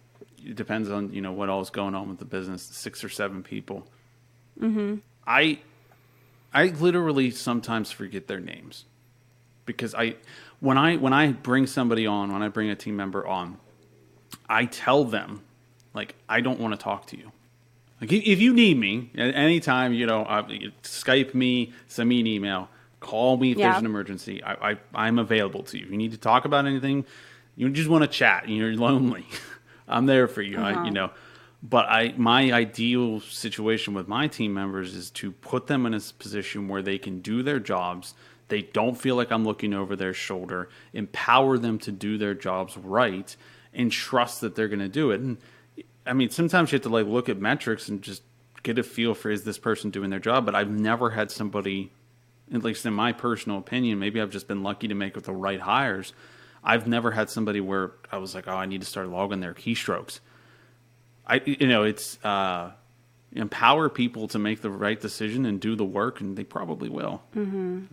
It depends on you know what all is going on with the business. Six or seven people. Mm-hmm. I, I literally sometimes forget their names, because I, when I when I bring somebody on, when I bring a team member on, I tell them, like I don't want to talk to you. Like if you need me at any time, you know, uh, Skype me, send me an email, call me if Yeah. there's an emergency. I, I I'm available to you. If you need to talk about anything, you just want to chat, and you're lonely, [LAUGHS] I'm there for you. Uh-huh. you know, but I my ideal situation with my team members is to put them in a position where they can do their jobs. They don't feel like I'm looking over their shoulder. Empower them to do their jobs right, and trust that they're going to do it. And I mean, sometimes you have to like look at metrics and just get a feel for is this person doing their job. But I've never had somebody, at least in my personal opinion, maybe I've just been lucky to make with the right hires. I've never had somebody where I was like, oh, I need to start logging their keystrokes. I, you know, it's uh, empower people to make the right decision and do the work, and they probably will. Mm-hmm.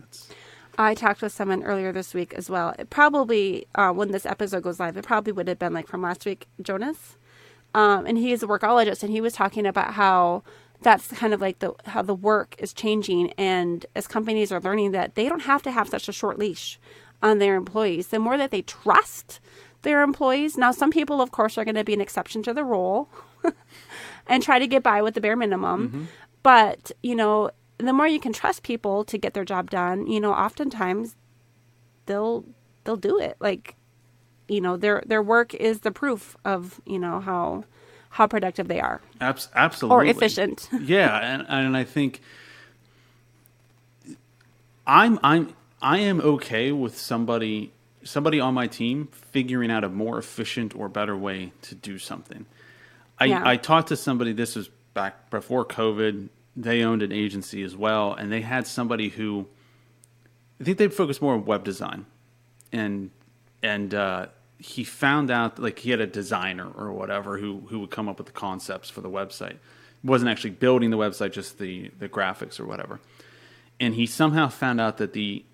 I talked with someone earlier this week as well. It probably, uh, when this episode goes live, it probably would have been like from last week, Jonas. Um, and he's a workologist, and he was talking about how that's kind of like the how the work is changing, and as companies are learning that they don't have to have such a short leash on their employees. The more that they trust their employees, now some people, of course, are going to be an exception to the rule [LAUGHS] and try to get by with the bare minimum. Mm-hmm. But, you know, the more you can trust people to get their job done, you know, oftentimes they'll they'll do it. Like, you know, their their work is the proof of, you know, how how productive they are Abs- absolutely. or efficient. [LAUGHS] yeah, and and I think I'm I'm I am okay with somebody somebody on my team figuring out a more efficient or better way to do something. I Yeah. I talked to somebody this was back before COVID. They owned an agency as well, and they had somebody who I think they'd focus more on web design, and and uh, he found out like he had a designer or whatever who who would come up with the concepts for the website. wasn't actually building the website, just the the graphics or whatever. And he somehow found out that the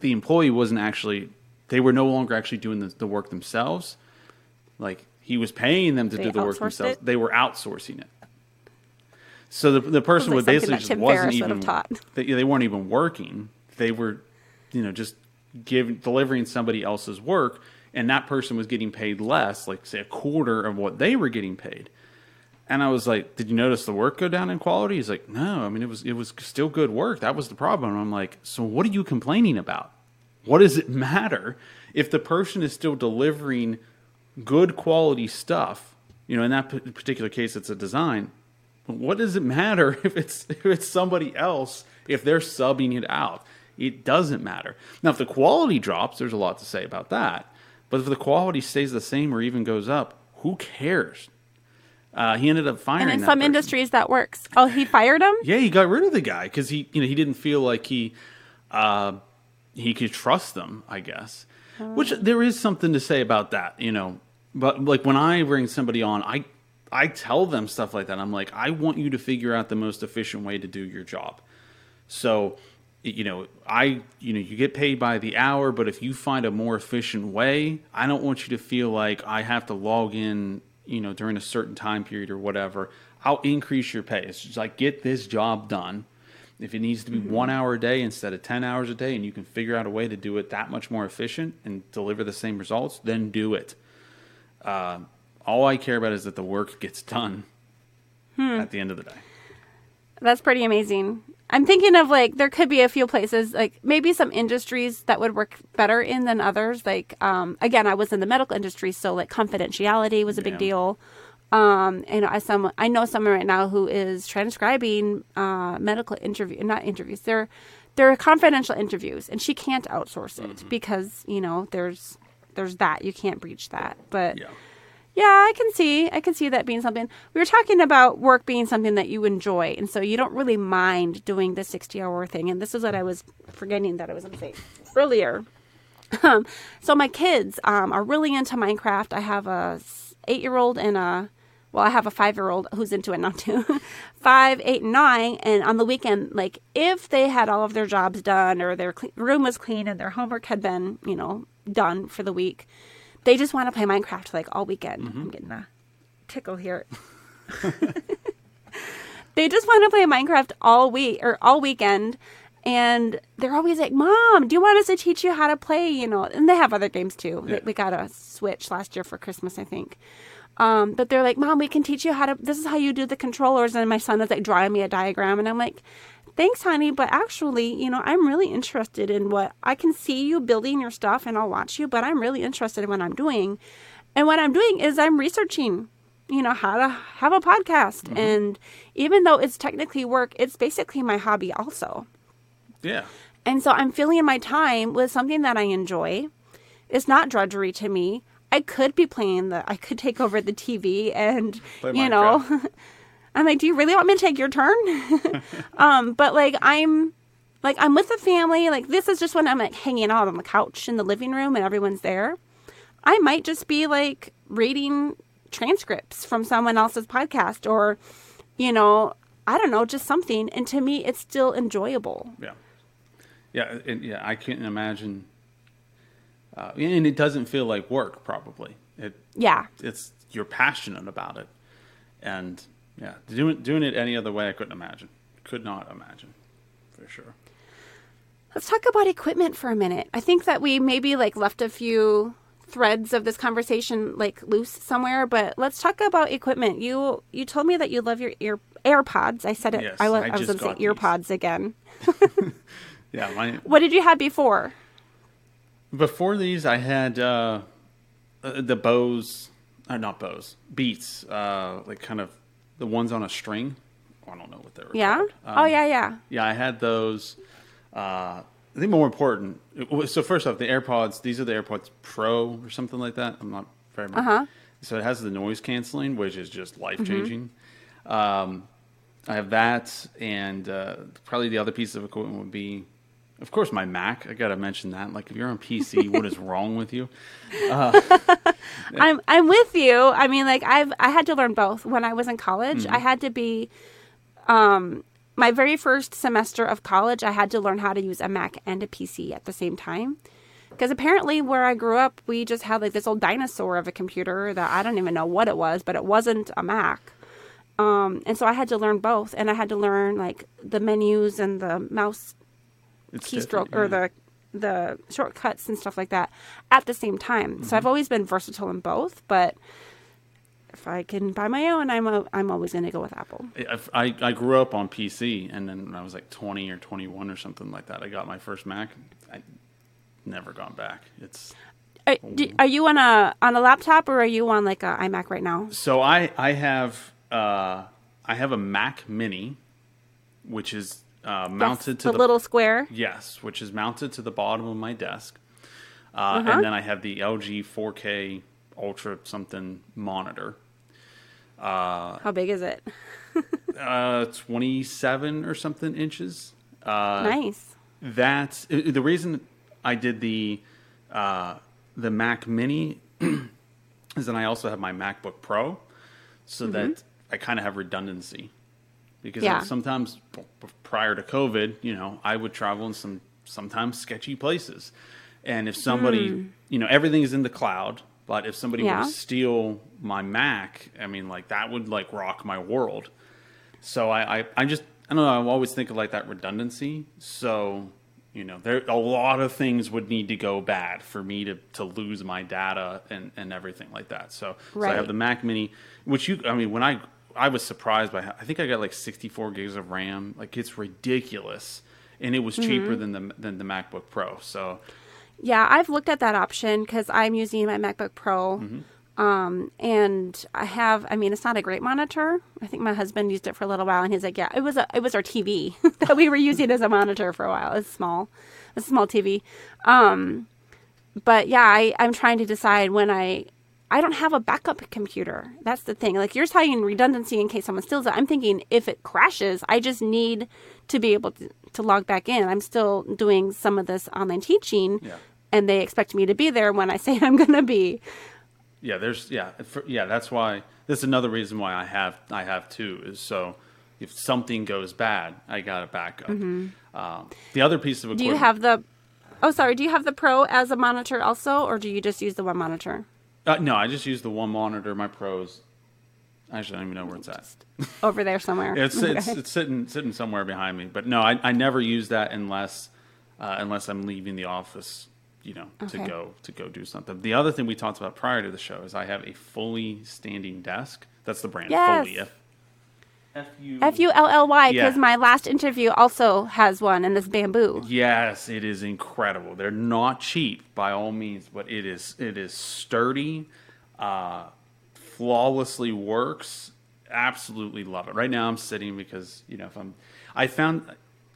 the employee wasn't actually they were no longer actually doing the, the work themselves. Like he was paying them to They do the work themselves. it? They were outsourcing it. So the the person like would something basically just wasn't even taught. [LAUGHS] They, they weren't even working. They were, you know, just giving delivering somebody else's work, and that person was getting paid less, like say a quarter of what they were getting paid. And I was like, "Did you notice the work go down in quality?" He's like, "No, I mean it was it was still good work. That was the problem." And I'm like, "So what are you complaining about? What does it matter if the person is still delivering good quality stuff? You know, in that particular case, it's a design. What does it matter [LAUGHS] if it's if it's somebody else if they're subbing it out? It doesn't matter. Now, if the quality drops, there's a lot to say about that. But if the quality stays the same or even goes up, who cares? Uh, he ended up firing. And in some person. industries that works. Oh, he fired him? Yeah, he got rid of the guy because he, you know, he didn't feel like he, uh, he could trust them. I guess, which there is something to say about that, you know. But like when I bring somebody on, I, I tell them stuff like that. I'm like, I want you to figure out the most efficient way to do your job. So, you know, I, you know, you get paid by the hour, but if you find a more efficient way, I don't want you to feel like I have to log in, you know, during a certain time period or whatever. I'll increase your pay. It's just like get this job done. If it needs to be one hour a day instead of 10 hours a day, and you can figure out a way to do it that much more efficient and deliver the same results, then do it. Uh, all I care about is that the work gets done at the end of the day. That's pretty amazing. I'm thinking of like there could be a few places like maybe some industries that would work better in than others. Like um, again, I was in the medical industry, so like confidentiality was a big Yeah. deal. Um, and I some I know someone right now who is transcribing uh, medical interview, not interviews. They're they're confidential interviews, and she can't outsource it Mm-hmm. because you know there's there's that you can't breach that. But Yeah. Yeah, I can see. I can see that being something. We were talking about work being something that you enjoy, and so you don't really mind doing the sixty-hour thing. And this is what I was forgetting that I was going to say earlier. Um, so my kids um, are really into Minecraft. I have a eight-year-old and a well, I have a five-year-old who's into it now too. [LAUGHS] Five, eight, and nine. And on the weekend, like if they had all of their jobs done or their cle room was clean and their homework had been, you know, done for the week, they just want to play Minecraft like all weekend. I'm getting a tickle here. [LAUGHS] they just want to play Minecraft all week or all weekend. And they're always like, Mom, do you want us to teach you how to play? You know, and they have other games too. Yeah. We got a Switch last year for Christmas, I think. Um, but they're like, Mom, we can teach you how to, this is how you do the controllers. And my son is like drawing me a diagram. And I'm like, Thanks, honey. But actually, you know, I'm really interested in what I can see you building your stuff and I'll watch you, but I'm really interested in what I'm doing. And what I'm doing is I'm researching, you know, how to have a podcast. Mm-hmm. And even though it's technically work, it's basically my hobby also. Yeah. And so I'm filling my time with something that I enjoy. It's not drudgery to me. I could be playing the, I could take over the TV and, Play you know, [LAUGHS] I'm like, do you really want me to take your turn? [LAUGHS] um, but like, I'm, like, I'm with the family. Like, this is just when I'm like hanging out on the couch in the living room and everyone's there. I might just be like reading transcripts from someone else's podcast or, you know, I don't know, just something. And to me, it's still enjoyable. Yeah, yeah, and, yeah. I can't imagine, uh, and it doesn't feel like work. Probably it. Yeah. It's you're passionate about it, and yeah, doing doing it any other way, I couldn't imagine. Could not imagine, for sure. Let's talk about equipment for a minute. I think that we maybe like left a few threads of this conversation like loose somewhere, but let's talk about equipment. You you told me that you love your ear AirPods. I said it. Yes, I, lo- I I was going to say earpods again. [LAUGHS] [LAUGHS] Yeah, my What did you have before? before these, I had uh, uh, the Bose, uh, not Bose, Beats, uh, like kind of the ones on a string. I don't know what they were. Yeah. oh Um, yeah, yeah. Yeah, I had those. Uh, I think more important. So first off, the AirPods. These are the AirPods Pro or something like that. I'm not very. Uh-huh. So it has the noise canceling, which is just life changing. Um, I have that, and uh, probably the other piece of equipment would be, of course, my Mac. I got to mention that. Like, if you're on PC, what is [LAUGHS] wrong with you? [LAUGHS] I'm I'm with you. I mean, like I've I had to learn both when I was in college. I had to be, um, my very first semester of college, I had to learn how to use a Mac and a PC at the same time. Because apparently, where I grew up, we just had like this old dinosaur of a computer that I don't even know what it was, but it wasn't a Mac. Um, and so I had to learn both, and I had to learn like the menus and the mouse It's keystroke different, or the the shortcuts and stuff like that at the same time. Mm-hmm. So I've always been versatile in both, but if I can buy my own, I'm a, I'm always going to go with Apple. I, I I grew up on PC, and then when I was like 20 or 21 or something like that, I got my first Mac. I never gone back. It's Are, do, are you on a on a laptop or are you on like a iMac right now? so I I have uh I have a Mac Mini, which is uh, mounted Yes, to the, the little square. yes, which is mounted to the bottom of my desk, uh, Uh-huh. and then I have the LG 4K Ultra something monitor. How big is it? [LAUGHS] Uh, 27 or something inches. Uh, nice. that's the reason I did the uh, the Mac Mini [CLEARS THROAT] is that I also have my MacBook Pro, so that I kind of have redundancy because Yeah. sometimes prior to COVID, you know, I would travel in some sometimes sketchy places, and if somebody, hmm. you know, everything is in the cloud. But if somebody Yeah. were to steal my Mac, I mean, like that would like rock my world. So I, I, I just I don't know. I always think of like that redundancy. So you know, there a lot of things would need to go bad for me to, to lose my data and, and everything like that. So, so I have the Mac Mini, which you I mean when I I was surprised by how, I think I got like 64 gigs of RAM. Like it's ridiculous, and it was cheaper than the than the MacBook Pro. So Yeah, I've looked at that option because I'm using my MacBook Pro. Mm-hmm. Um, and I have, I mean, it's not a great monitor. I think my husband used it for a little while and he's like, yeah, it was a, it was our TV [LAUGHS] that we were using as a monitor for a while. It's small, it's a small TV. Um, but yeah, I, I'm trying to decide when I, I don't have a backup computer. That's the thing. Like you're talking redundancy in case someone steals it. I'm thinking if it crashes, I just need to be able to, to log back in. I'm still doing some of this online teaching Yeah. and they expect me to be there when I [LAUGHS] say I'm going to be. yeah, there's yeah for, yeah that's why that's another reason why I have I have two is so if something goes bad, I got a backup. Um, the other piece of Mm-hmm. Do you have the Oh, sorry. Do you have the Pro as a monitor also or do you just use the one monitor? Uh, no, I just use the one monitor. My pros. Actually, I don't even know where it's at. [LAUGHS] Over there somewhere. It's it's, Okay. it's sitting sitting somewhere behind me. But no, I, I never use that unless uh, unless I'm leaving the office, you know, to go to go do something. The other thing we talked about prior to the show is I have a fully standing desk. That's the brand Yes. Fully. F F U L L Y because Yeah. my last interview also has one and it's bamboo. Yes, it is incredible. They're not cheap by all means, but it is it is sturdy, uh, flawlessly works. Absolutely love it. Right now, I'm sitting because you know if I'm, I found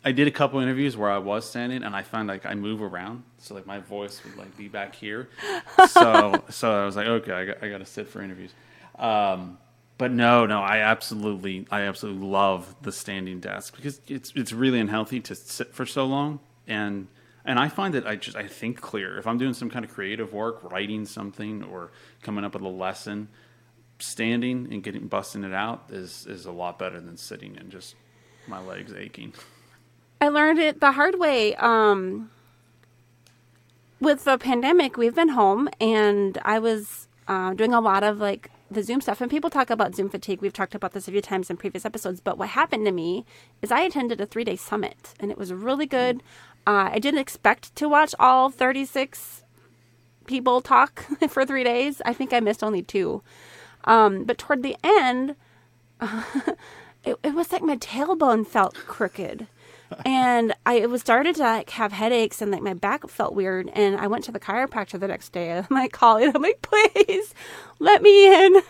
I did a couple interviews where I was standing and I found like I move around, so like my voice would like be back here. [LAUGHS] So so I was like, okay, I got, I got to sit for interviews. Um, but no, no, I absolutely, I absolutely love the standing desk because it's it's really unhealthy to sit for so long, and and I find that I just I think clear if I'm doing some kind of creative work, writing something or coming up with a lesson, standing and getting busting it out is is a lot better than sitting and just my legs aching. I learned it the hard way. Um, with the pandemic, we've been home, and I was uh, doing a lot of like the Zoom stuff. And people talk about Zoom fatigue. We've talked about this a few times in previous episodes. But what happened to me is I attended a three day summit, and it was really good. Uh, I didn't expect to watch all 36 people talk [LAUGHS] for three days. I think I missed only two. Um, but toward the end, [LAUGHS] it, it was like my tailbone felt crooked and I was started to like have headaches and like my back felt weird and I went to the chiropractor the next day. I'm like calling, I'm like, please let me in.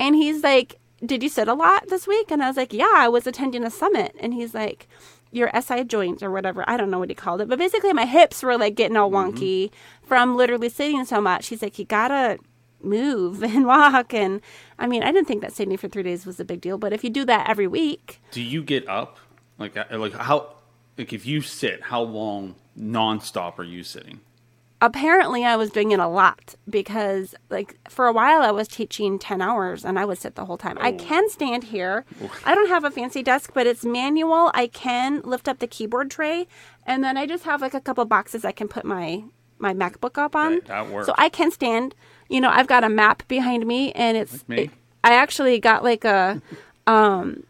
And he's like, Did you sit a lot this week? And I was like, Yeah, I was attending a summit. And he's like, Your SI joint or whatever. I don't know what he called it. But basically my hips were like getting all mm-hmm. wonky from literally sitting so much. He's like, You gotta move [LAUGHS] and walk and I mean I didn't think that sitting for three days was a big deal, but if you do that every week, Do you get up like uh, like how like if you sit, how long nonstop are you sitting? apparently I was doing it a lot because like for a while I was teaching 10 hours and I would sit the whole time. I can stand here. I don't have a fancy desk, but it's manual. I can lift up the keyboard tray and then I just have like a couple boxes I can put my my MacBook up on. That- that works. So I can stand. You know, I've got a map behind me and it's Like me. it- I actually got like a um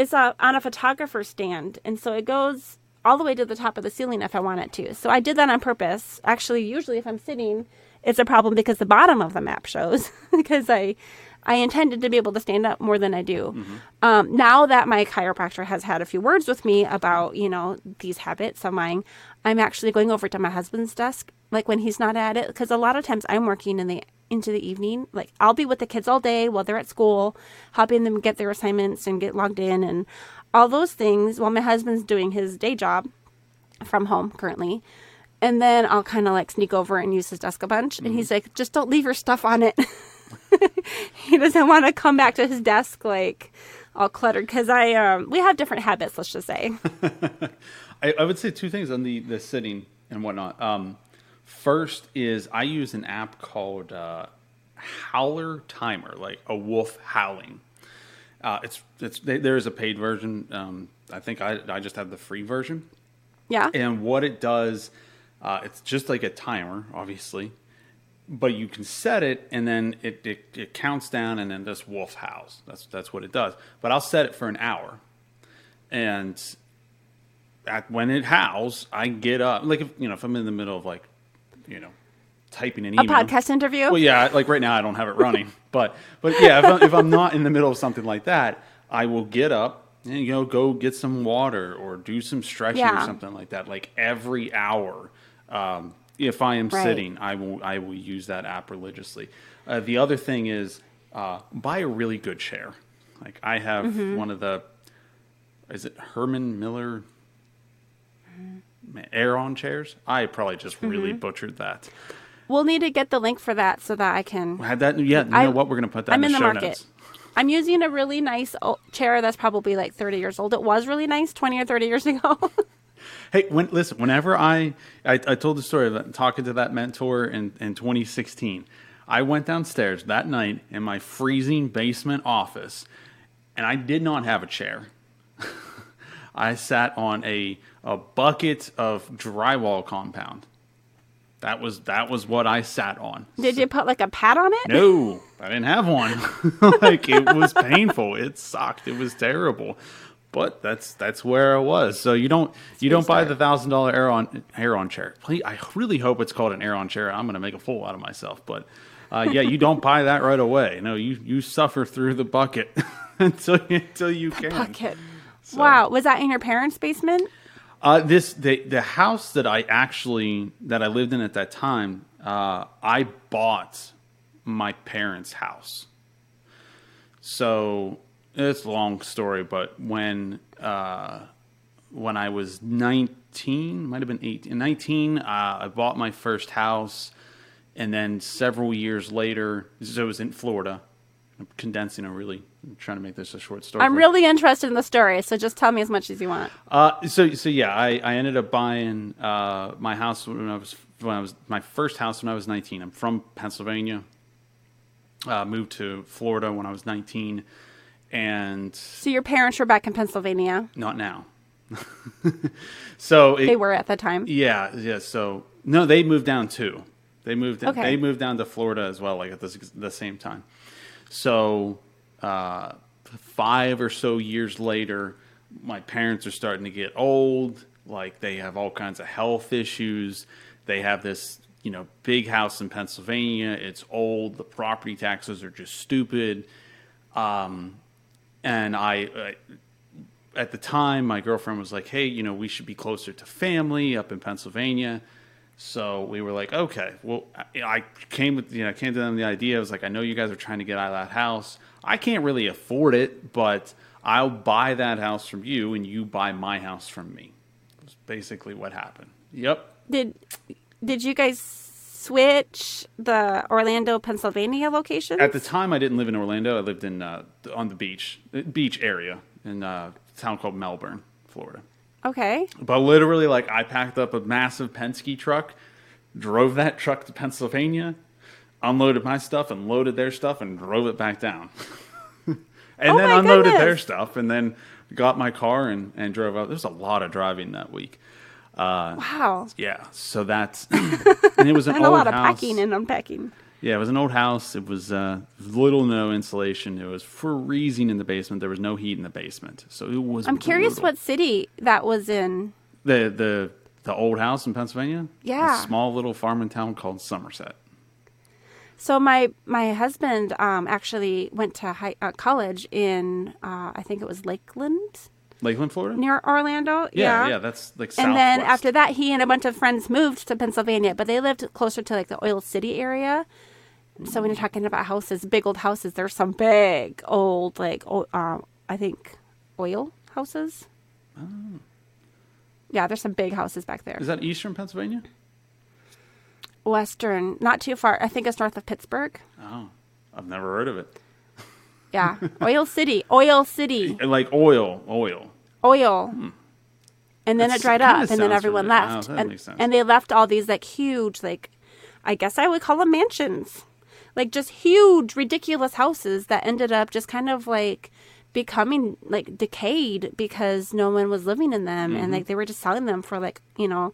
it's a, on a photographer stand and so it goes all the way to the top of the ceiling if I want it to. So I did that on purpose. Actually, usually if I'm sitting, it's a problem because the bottom of the map shows [LAUGHS] because I I intended to be able to stand up more than I do. Um, now that my chiropractor has had a few words with me about you know these habits of mine, I'm actually going over to my husband's desk like when he's not at it because a lot of times I'm working in the into the evening. Like I'll be with the kids all day while they're at school, helping them get their assignments and get logged in and all those things while my husband's doing his day job from home currently. And then I'll kind of like sneak over and use his desk a bunch. And he's like, just don't leave your stuff on it. [LAUGHS] he doesn't want to come back to his desk like all cluttered because I, um, we have different habits, let's just say. [LAUGHS] I, I would say two things on the, the sitting and whatnot. Um, first is I use an app called uh, Howler Timer, like a wolf howling. Uh, it's it's there is a paid version. Um, I think I I just have the free version. Yeah. And what it does, uh, it's just like a timer, obviously, but you can set it and then it, it, it counts down and then this wolf howls. That's that's what it does. But I'll set it for an hour, and at, when it howls, I get up. Like if you know if I'm in the middle of like, you know, typing an email. a email. podcast interview. Well, yeah, like right now I don't have it running, [LAUGHS] but but yeah, if I'm, if I'm not in the middle of something like that, I will get up and you know go get some water or do some stretching or something like that. Like every hour, um, if I am Right. sitting, I will I will use that app religiously. Uh, the other thing is uh, buy a really good chair. Like I have Mm-hmm. one of the, is it Herman Miller? Aeron chairs. I probably just really Mm-hmm. butchered that. We'll need to get the link for that so that I can. Had that? Yeah. You I- know what? We're gonna put that I'm in in the, the show market. notes. I'm using a really nice chair that's probably like 30 years old. It was really nice 20 or 30 years ago. [LAUGHS] Hey, when, listen. Whenever I, I I told the story of talking to that mentor in in 2016, I went downstairs that night in my freezing basement office, and I did not have a chair. [LAUGHS] I sat on a a bucket of drywall compound. That was that was what I sat on. Did you put like a pad on it? No, I didn't have one. [LAUGHS] like it was painful. It sucked. It was terrible. But that's that's where I was. So you don't you don't buy the thousand dollar Aeron Aeron chair. Please, I really hope it's called an air on chair. I'm going to make a fool out of myself. But uh, yeah, you don't buy that right away. No, you you suffer through the bucket until [LAUGHS] until you can. Bucket. Wow. Was that in your parents' basement? Uh, this the the house that I actually that I lived in at that time. Uh, I bought my parents' house. So it's a long story, but when uh, when I was nineteen, might have been eighteen, nineteen, uh, I bought my first house, and then several years later, so it was in Florida. I'm condensing I'm really trying to make this a short story. I'm really interested in the story, so just tell me as much as you want. uh, so so yeah, I, I ended up buying uh, my house when I was when I was my first house when I was 19. I'm from Pennsylvania. Uh, moved to Florida when I was 19, and So your parents were back in Pennsylvania. not now. [LAUGHS] so it, They were at the time. yeah, yeah. So no, they moved down too. They moved. Okay. They moved down to Florida as well, like at the, the same time. So uh, five or so years later, my parents are starting to get old. Like they have all kinds of health issues. They have this, you know, big house in Pennsylvania. It's old. The property taxes are just stupid. Um, and I, I at the time, my girlfriend was like, "Hey, you know, we should be closer to family up in Pennsylvania." So we were like, "Okay." Well, I- came with you know I came to them the idea. I was like, "I know you guys are trying to get out of that house. I can't really afford it, but I'll buy that house from you, and you buy my house from me." That's basically what happened. Yep. Did did you guys switch the Orlando, Pennsylvania location? At the time, I didn't live in Orlando. I lived in uh, on the beach, beach area in uh, a town called Melbourne, Florida. Okay. But literally, like, I packed up a massive Penske truck, drove that truck to Pennsylvania, unloaded my stuff and loaded their stuff and drove it back down. [LAUGHS] and Oh then unloaded their stuff and then got my car and, and drove out. There's a lot of driving that week. Uh, wow. Yeah, so that's [CLEARS THROAT] and it was an [LAUGHS] And a old lot of house. packing and unpacking. Yeah, it was an old house. It was uh, little no insulation. It was freezing in the basement. There was no heat in the basement, so it was. I'm curious what city that was in. the the the old house in Pennsylvania. Yeah. a small little farming town called Somerset. So my my husband um, actually went to high, uh, college in uh, I think it was Lakeland Lakeland, Florida. near Orlando. yeah, yeah, that's like. And then after that, he and a bunch of friends moved to Pennsylvania, but they lived closer to like the Oil City area. So when you're talking about houses, big old houses, there's some big old like o- uh, I think oil houses. Yeah, there's some big houses back there. is that eastern Pennsylvania? Western, not too far. I think it's north of Pittsburgh. Oh, I've never heard of it. [LAUGHS] Yeah, Oil City, Oil City, Like oil, oil. oil. And then That's- it dried up, and then everyone familiar. left, Oh, and, and they left all these like huge, like I guess I would call them mansions, like just huge, ridiculous houses that ended up just kind of like becoming like decayed because no one was living in them, Mm-hmm. and like they were just selling them for like you know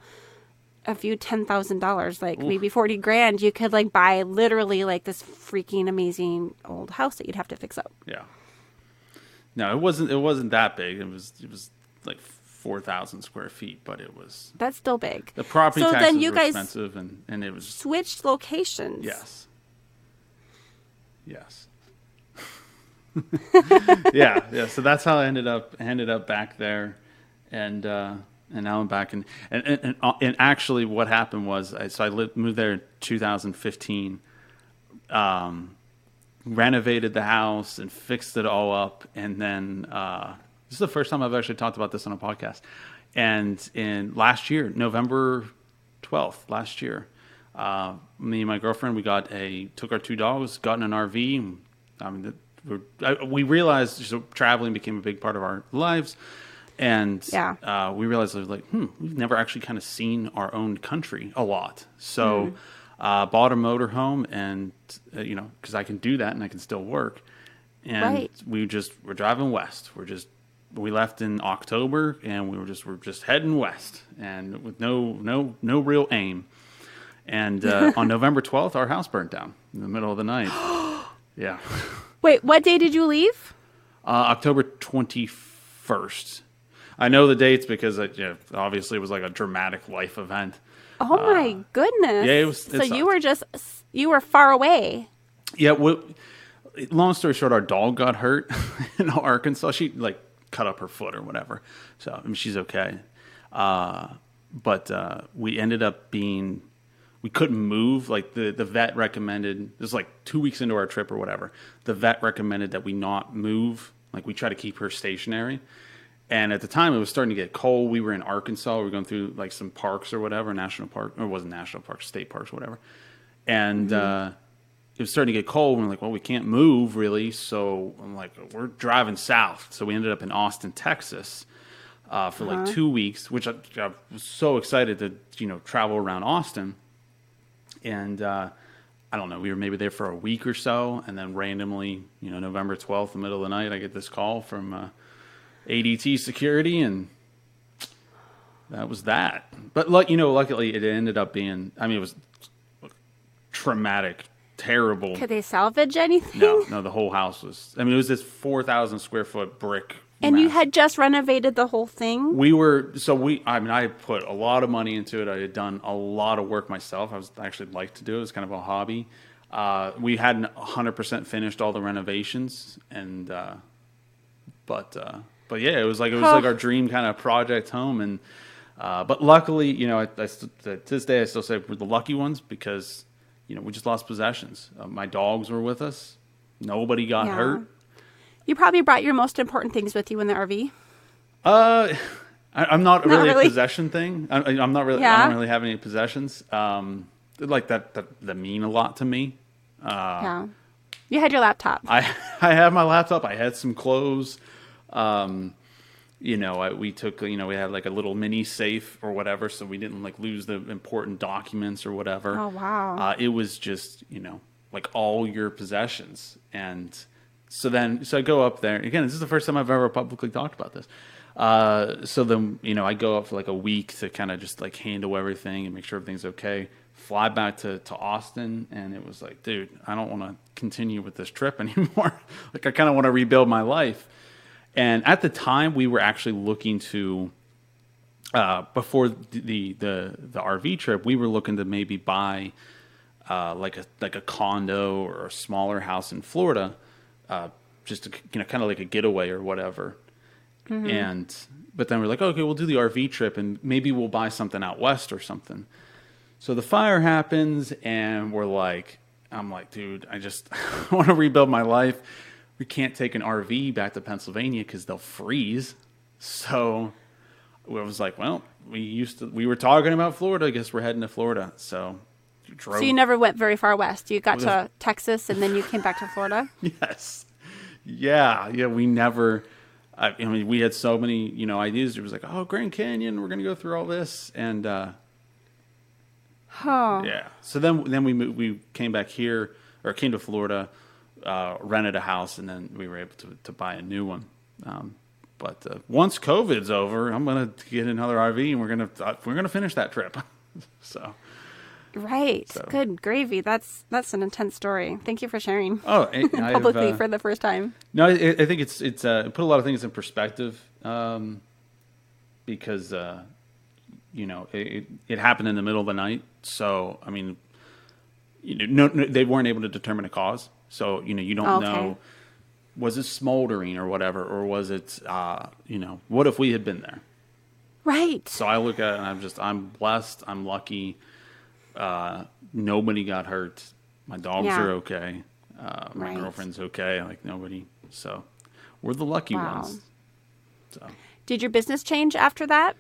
a few ten thousand dollars, like maybe forty grand. You could like buy literally like this freaking amazing old house that you'd have to fix up. Yeah. No, it wasn't. It wasn't that big. It was. It was like four thousand square feet, but it was That's still big. the property so taxes then you were guys expensive, and and it was switched locations. Yes. Yes. [LAUGHS] yeah, yeah. So that's how I ended up ended up back there, and uh, and now I'm back. And and, and, uh, and actually, what happened was, I, so I lived, moved there in 2015. Um, renovated the house and fixed it all up, and then uh, this is the first time I've actually talked about this on a podcast. And in last year, November 12th, last year, uh, me and my girlfriend we got a took our two dogs, got in an RV. I mean, the, we're, I, we realized so traveling became a big part of our lives, and Yeah. uh, we realized like, hmm, we've never actually kind of seen our own country a lot. So, uh, bought a motorhome, and uh, you know, because I can do that and I can still work, and Right. we just we're driving west. We're just we left in October, and we were just we're just heading west, and with no no no real aim. And uh, [LAUGHS] on November twelfth, our house burnt down in the middle of the night. [GASPS] yeah, Wait, what day did you leave? uh, October twenty first. I know the dates because it, yeah, obviously it was like a dramatic life event. Oh my goodness! Uh, yeah, it was- it so you were just you were far away. Yeah, well, long story short, our dog got hurt [LAUGHS] in Arkansas. She like cut up her foot or whatever. So I mean, she's okay. Uh, but uh, we ended up being we couldn't move. Like the the vet recommended. This was like two weeks into our trip or whatever. The vet recommended that we not move. Like we try to keep her stationary. And at the time, it was starting to get cold. We were in Arkansas. We were going through like some parks or whatever, national park, or it wasn't national parks, state parks, whatever. And uh, it was starting to get cold. And we're like, well, we can't move really. So I'm like, we're driving south. So we ended up in Austin, Texas, uh, for like two weeks, which I, I was so excited to you know travel around Austin. And uh, I don't know, we were maybe there for a week or so, and then randomly, you know, November twelfth, the middle of the night, I get this call from. Uh, ADT security, and that was that. But like you know, luckily it ended up being. I mean, it was traumatic, terrible. Could they salvage anything? No, no, the whole house was. I mean, it was this four thousand square foot brick. And you had just renovated the whole thing. We were so we. I mean, I put a lot of money into it. I had done a lot of work myself. I was I actually like to do it. It's kind of a hobby. Uh, we hadn't hundred percent finished all the renovations, and uh, but uh, but yeah, it was like it was like our dream kind of project home. And uh, but luckily, you know, I, I to this day I still say we're the lucky ones because you know we just lost possessions. Uh, my dogs were with us. Nobody got Yeah. hurt. You probably brought your most important things with you in the RV. Uh, I, I'm not, Not really, really. a possession thing. I, I'm not really. Yeah. I don't really have any possessions. Um, like that, that that mean a lot to me. yeah. You had your laptop. I [LAUGHS] I have my laptop. I had some clothes. Um, you know, I, we took, you know, we had like a little mini safe or whatever, so we didn't like lose the important documents or whatever. Oh, wow. Uh, it was just, you know, like all your possessions. And so then, so I go up there. Again, this is the first time I've ever publicly talked about this. Uh, so then, you know, I go up for like a week to kind of just like handle everything and make sure everything's okay. Fly back to, to Austin, and it was like, dude, I don't want to continue with this trip [LAUGHS] anymore. like, I kind of want to rebuild my life. And at the time, we were actually looking to, uh, before the, the the RV trip, we were looking to maybe buy uh, like a like a condo or a smaller house in Florida, uh, just to, you know, kind of like a getaway or whatever. And but then we're like, okay, we'll do the RV trip, and maybe we'll buy something out west or something. So the fire happens, and we're like, I'm like, dude, I just [LAUGHS] want to rebuild my life. We can't take an RV back to Pennsylvania because they'll freeze. So I was like, well, we used to, we were talking about Florida. I guess we're heading to Florida. So drove. So you never went very far west. You got to Texas and then you came back to Florida. [LAUGHS] yes, yeah, yeah. We never. I, I mean, we had so many, you know, ideas. It was like, oh, Grand Canyon, we're gonna go through all this, and uh, Oh, Yeah. So then then we moved, we came back here or came to Florida, uh, rented a house, and then we were able to to buy a new one. Um, but uh, once COVID's over, I'm gonna get another RV, and we're gonna uh, we're gonna finish that trip. [LAUGHS] so right. So- Good gravy. That's that's an intense story. Thank you for sharing oh, I, I [LAUGHS] have, publicly uh, for the first time. No, I, I think it's it's uh, put a lot of things in perspective um, because uh, you know it, it, happened in the middle of the night. So I mean, you know, no, no, they weren't able to determine a cause. So you know, you don't Okay. know was it smoldering or whatever, or was it uh, you know what if we had been there? Right. So I look at it and I'm just I'm blessed. I'm lucky. Uh, nobody got hurt. My dogs Yeah. are okay. Uh, my Right. girlfriend's okay. Like nobody. So we're the lucky Wow. ones. So Did your business change after that?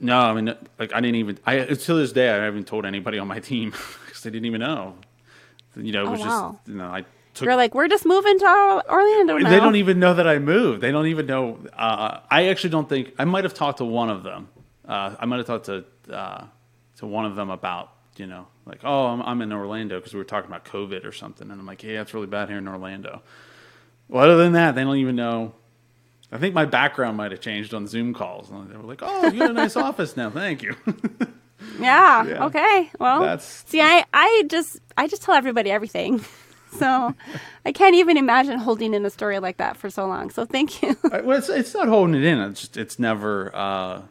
no, I mean like I didn't even. I to this day I haven't told anybody on my [LAUGHS] team because they didn't even know. You know, it Oh, was wow. just you know I took. You're like, we're just moving to Orlando now. They don't even know that I moved. They don't even know. Uh, I actually don't think I might have talked to one of them. Uh, I might have talked to uh, to one of them about you know like oh I'm, I'm in Orlando because we were talking about COVID or something, and I'm like yeah it's really bad here in Orlando. Well, other than that, they don't even know. I think my background might have changed on Zoom calls. And they were like, "Oh, you got a nice [LAUGHS] office now. Thank you." [LAUGHS] Yeah. Yeah. Okay. Well, That's- see, I, I just, I just tell everybody everything. [LAUGHS] So I can't even imagine holding in a story like that for so long. So thank you. Well, it's, it's not holding it in. It's just it's never uh,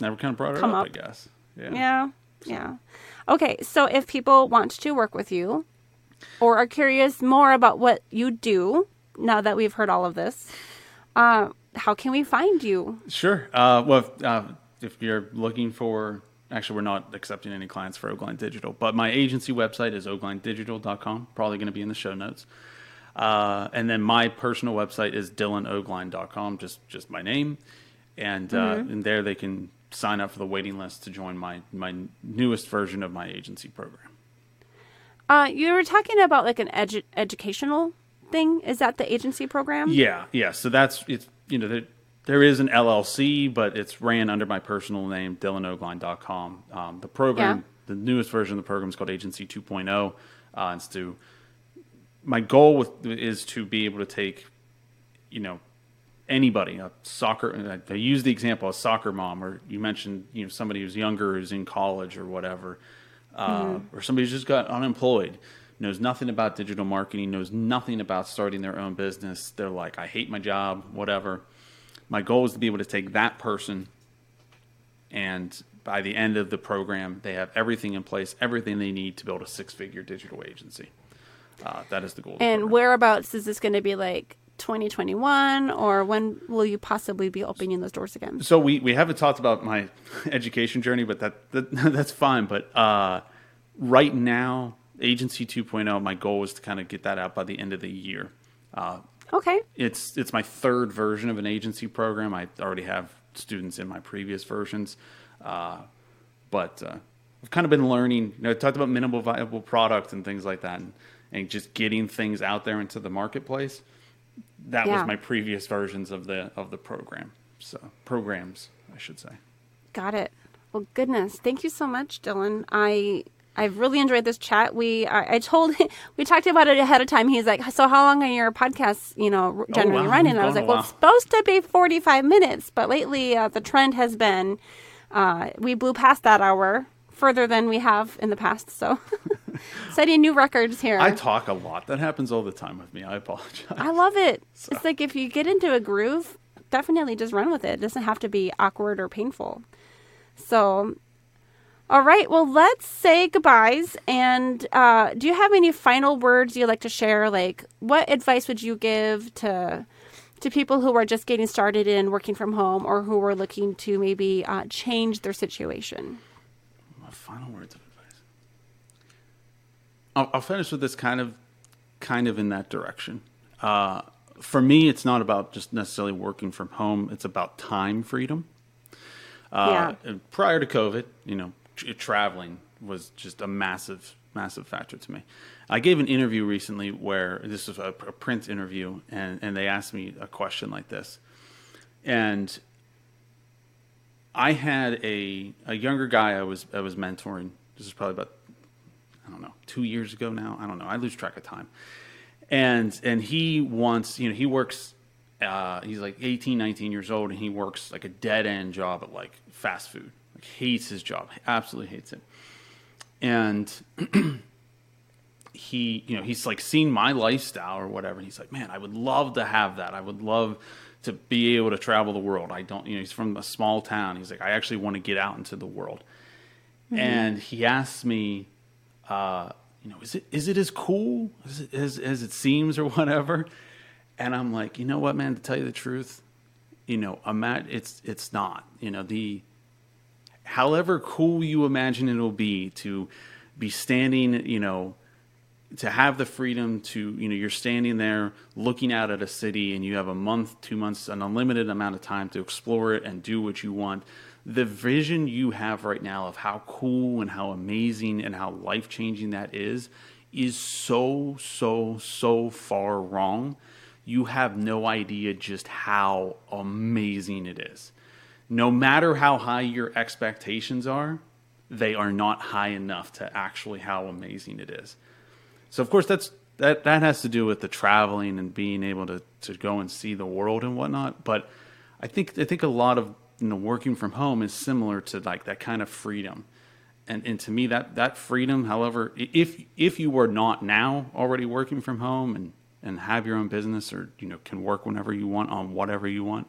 never kind of brought it Come up, up. I guess. yeah. Yeah. Okay. So if people want to work with you or are curious more about what you do now that we've heard all of this, uh, how can we find you? Sure. Uh, well, if, uh, if you're looking for, actually, we're not accepting any clients for Ogline Digital, but my agency website is oglinedigital.com. Probably going to be in the show notes. Uh, and then my personal website is dylanogline.com, just just my name, and uh, and there they can sign up for the waiting list to join my my newest version of my agency program. Uh, you were talking about like an edu- educational thing. Is that the agency program? Yeah, yeah. So that's it's you know there, there is an LLC, but it's ran under my personal name, dylanogline.com. Um, the program, Yeah. the newest version of the program is called Agency 2.0. Uh, it's to my goal with is to be able to take, you know, anybody, a soccer. I use the example of a soccer mom, or you mentioned you know somebody who's younger, who's in college or whatever, uh, or somebody who's just got unemployed, knows nothing about digital marketing, knows nothing about starting their own business. They're like, I hate my job, whatever. My goal is to be able to take that person, and by the end of the program, they have everything in place, everything they need to build a six-figure digital agency. Uh, that is the goal. of the And whereabouts is this going to be like 2021 or when will you possibly be opening those doors again? So we, we haven't talked about my [LAUGHS] education journey, but that, that [LAUGHS] that's fine. But uh, right now, Agency 2.0, my goal is to kind of get that out by the end of the year. Uh, Okay. it's it's my third version of an agency program. I already have students in my previous versions, uh, but uh, I've kind of been learning. You know, I talked about minimal viable product and things like that, and, and just getting things out there into the marketplace. That Yeah. was my previous versions of the of the program. so programs, I should say. Got it. Well, goodness, thank you so much, Dylan. I I've really enjoyed this chat. We I, I told [LAUGHS] we talked about it ahead of time. He's like, "So how long are your podcasts, you know, generally Oh, wow. running?" And I was like, "Well, it's supposed to be 45 minutes, but lately uh, the trend has been uh, we blew past that hour further than we have in the past. So [LAUGHS] setting new records here. I talk a lot. That happens all the time with me. I apologize. I love it. It's like if you get into a groove, definitely just run with it. It doesn't have to be awkward or painful. So, all right. Well, let's say goodbyes. And uh, do you have any final words you'd like to share? Like, what advice would you give to to people who are just getting started in working from home or who are looking to maybe uh, change their situation? Final words of advice. I'll, I'll finish with this kind of, kind of in that direction. Uh, for me, it's not about just necessarily working from home. It's about time freedom. Uh, and Prior to COVID, you know, tr- traveling was just a massive, massive factor to me. I gave an interview recently where this was a, a print interview, and, and they asked me a question like this, and I had a a younger guy I was I was mentoring. This is probably about I don't know two years ago now. I don't know. I lose track of time. And and he wants you know he works. Uh, he's like 18, 19 years old, and he works like a dead end job at like fast food. Like hates his job, absolutely hates it. And [CLEARS THROAT] he you know he's like seen my lifestyle or whatever and he's like man i would love to have that i would love to be able to travel the world. I don't you know he's from a small town. He's like i actually want to get out into the world. And he asked me uh you know is it is it as cool as it, as, as it seems or whatever? And i'm like you know what man? To tell you the truth you know i'm at it's it's not. You know the however cool you imagine it'll be to be standing you know to have the freedom to you know you're standing there looking out at a city and you have a month two months an unlimited amount of time to explore it and do what you want. The vision you have right now of how cool and how amazing and how life changing that is is so so so far wrong. You have no idea just how amazing it is. No matter how high your expectations are they are not high enough to actually how amazing it is so of course that's that that has to do with the traveling and being able to to go and see the world and whatnot. But I think I think a lot of you know working from home is similar to like that kind of freedom. And and to me that that freedom, however, if if you were not now already working from home and and have your own business or you know can work whenever you want on whatever you want,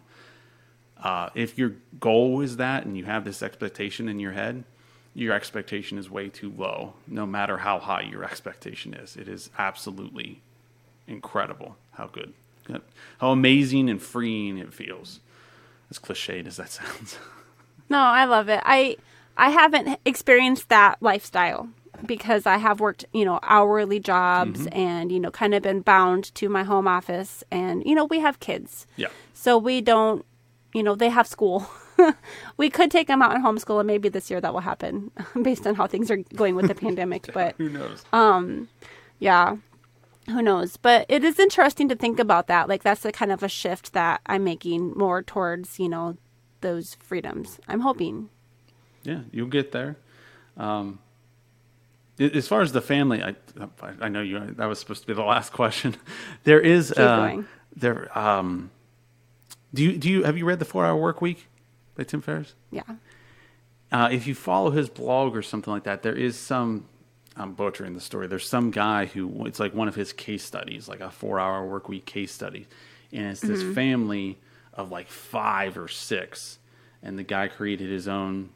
uh, if your goal is that and you have this expectation in your head, your expectation is way too low, no matter how high your expectation is. It is absolutely incredible how good, how amazing and freeing it feels. As cliched as that [LAUGHS] sounds. No, I love it. I I haven't experienced that lifestyle because I have worked, you know, hourly jobs mm-hmm. and you know, kind of been bound to my home office and you know, we have kids. yeah. So we don't, you know, they have school. [LAUGHS] [LAUGHS] we could take them out and homeschool and maybe this year that will happen [LAUGHS] based on how things are going with the pandemic, [LAUGHS] but Who knows? yeah who knows but it is interesting to think about that like that's the kind of a shift that i'm making more towards you know those freedoms i'm hoping Yeah, you'll get there. Um, as far as the family, I I know you. That was supposed to be the last question. There is uh, going. there. Um, do you do you have you read the Four Hour Work Week by Tim Ferriss? yeah Uh, if you follow his blog or something like that, there is some. I'm butchering the story. There's some guy who it's like one of his case studies, like a four-hour work week case study, and it's this family of like five or six, and the guy created his own,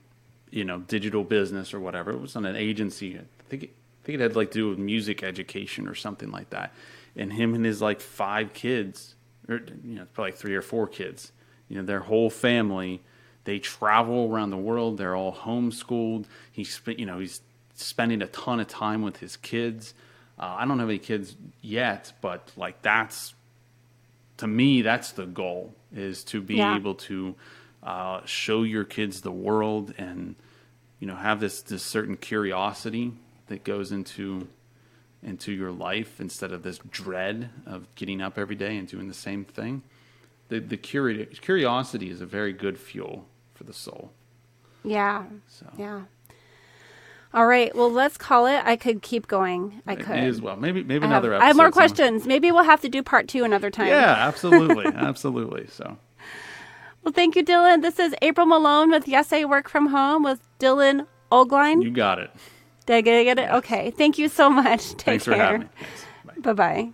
you know, digital business or whatever. It was on an agency. I think it, I think it had like to do with music education or something like that. And him and his like five kids, or you know, probably three or four kids, you know, their whole family they travel around the world. They're all homeschooled. He's you know he's spending a ton of time with his kids. Uh, I don't have any kids yet, but like that's to me that's the goal is to be Yeah. able to uh, show your kids the world and you know have this this certain curiosity that goes into into your life instead of this dread of getting up every day and doing the same thing. the the curi- curiosity is a very good fuel for the soul. Yeah. So Yeah. All right. Well, let's call it. I could keep going. I could. is well. Maybe maybe I have, another. I have more somewhere. questions. Maybe we'll have to do part two another time. Yeah, absolutely, [LAUGHS] absolutely. So Well, thank you, Dylan. This is April Malone with Yes, I Work From Home with Dylan Ogline. you got it. Did I get it? Okay. Thank you so much. Take Thanks care. for having me. Thanks. Bye. Bye bye.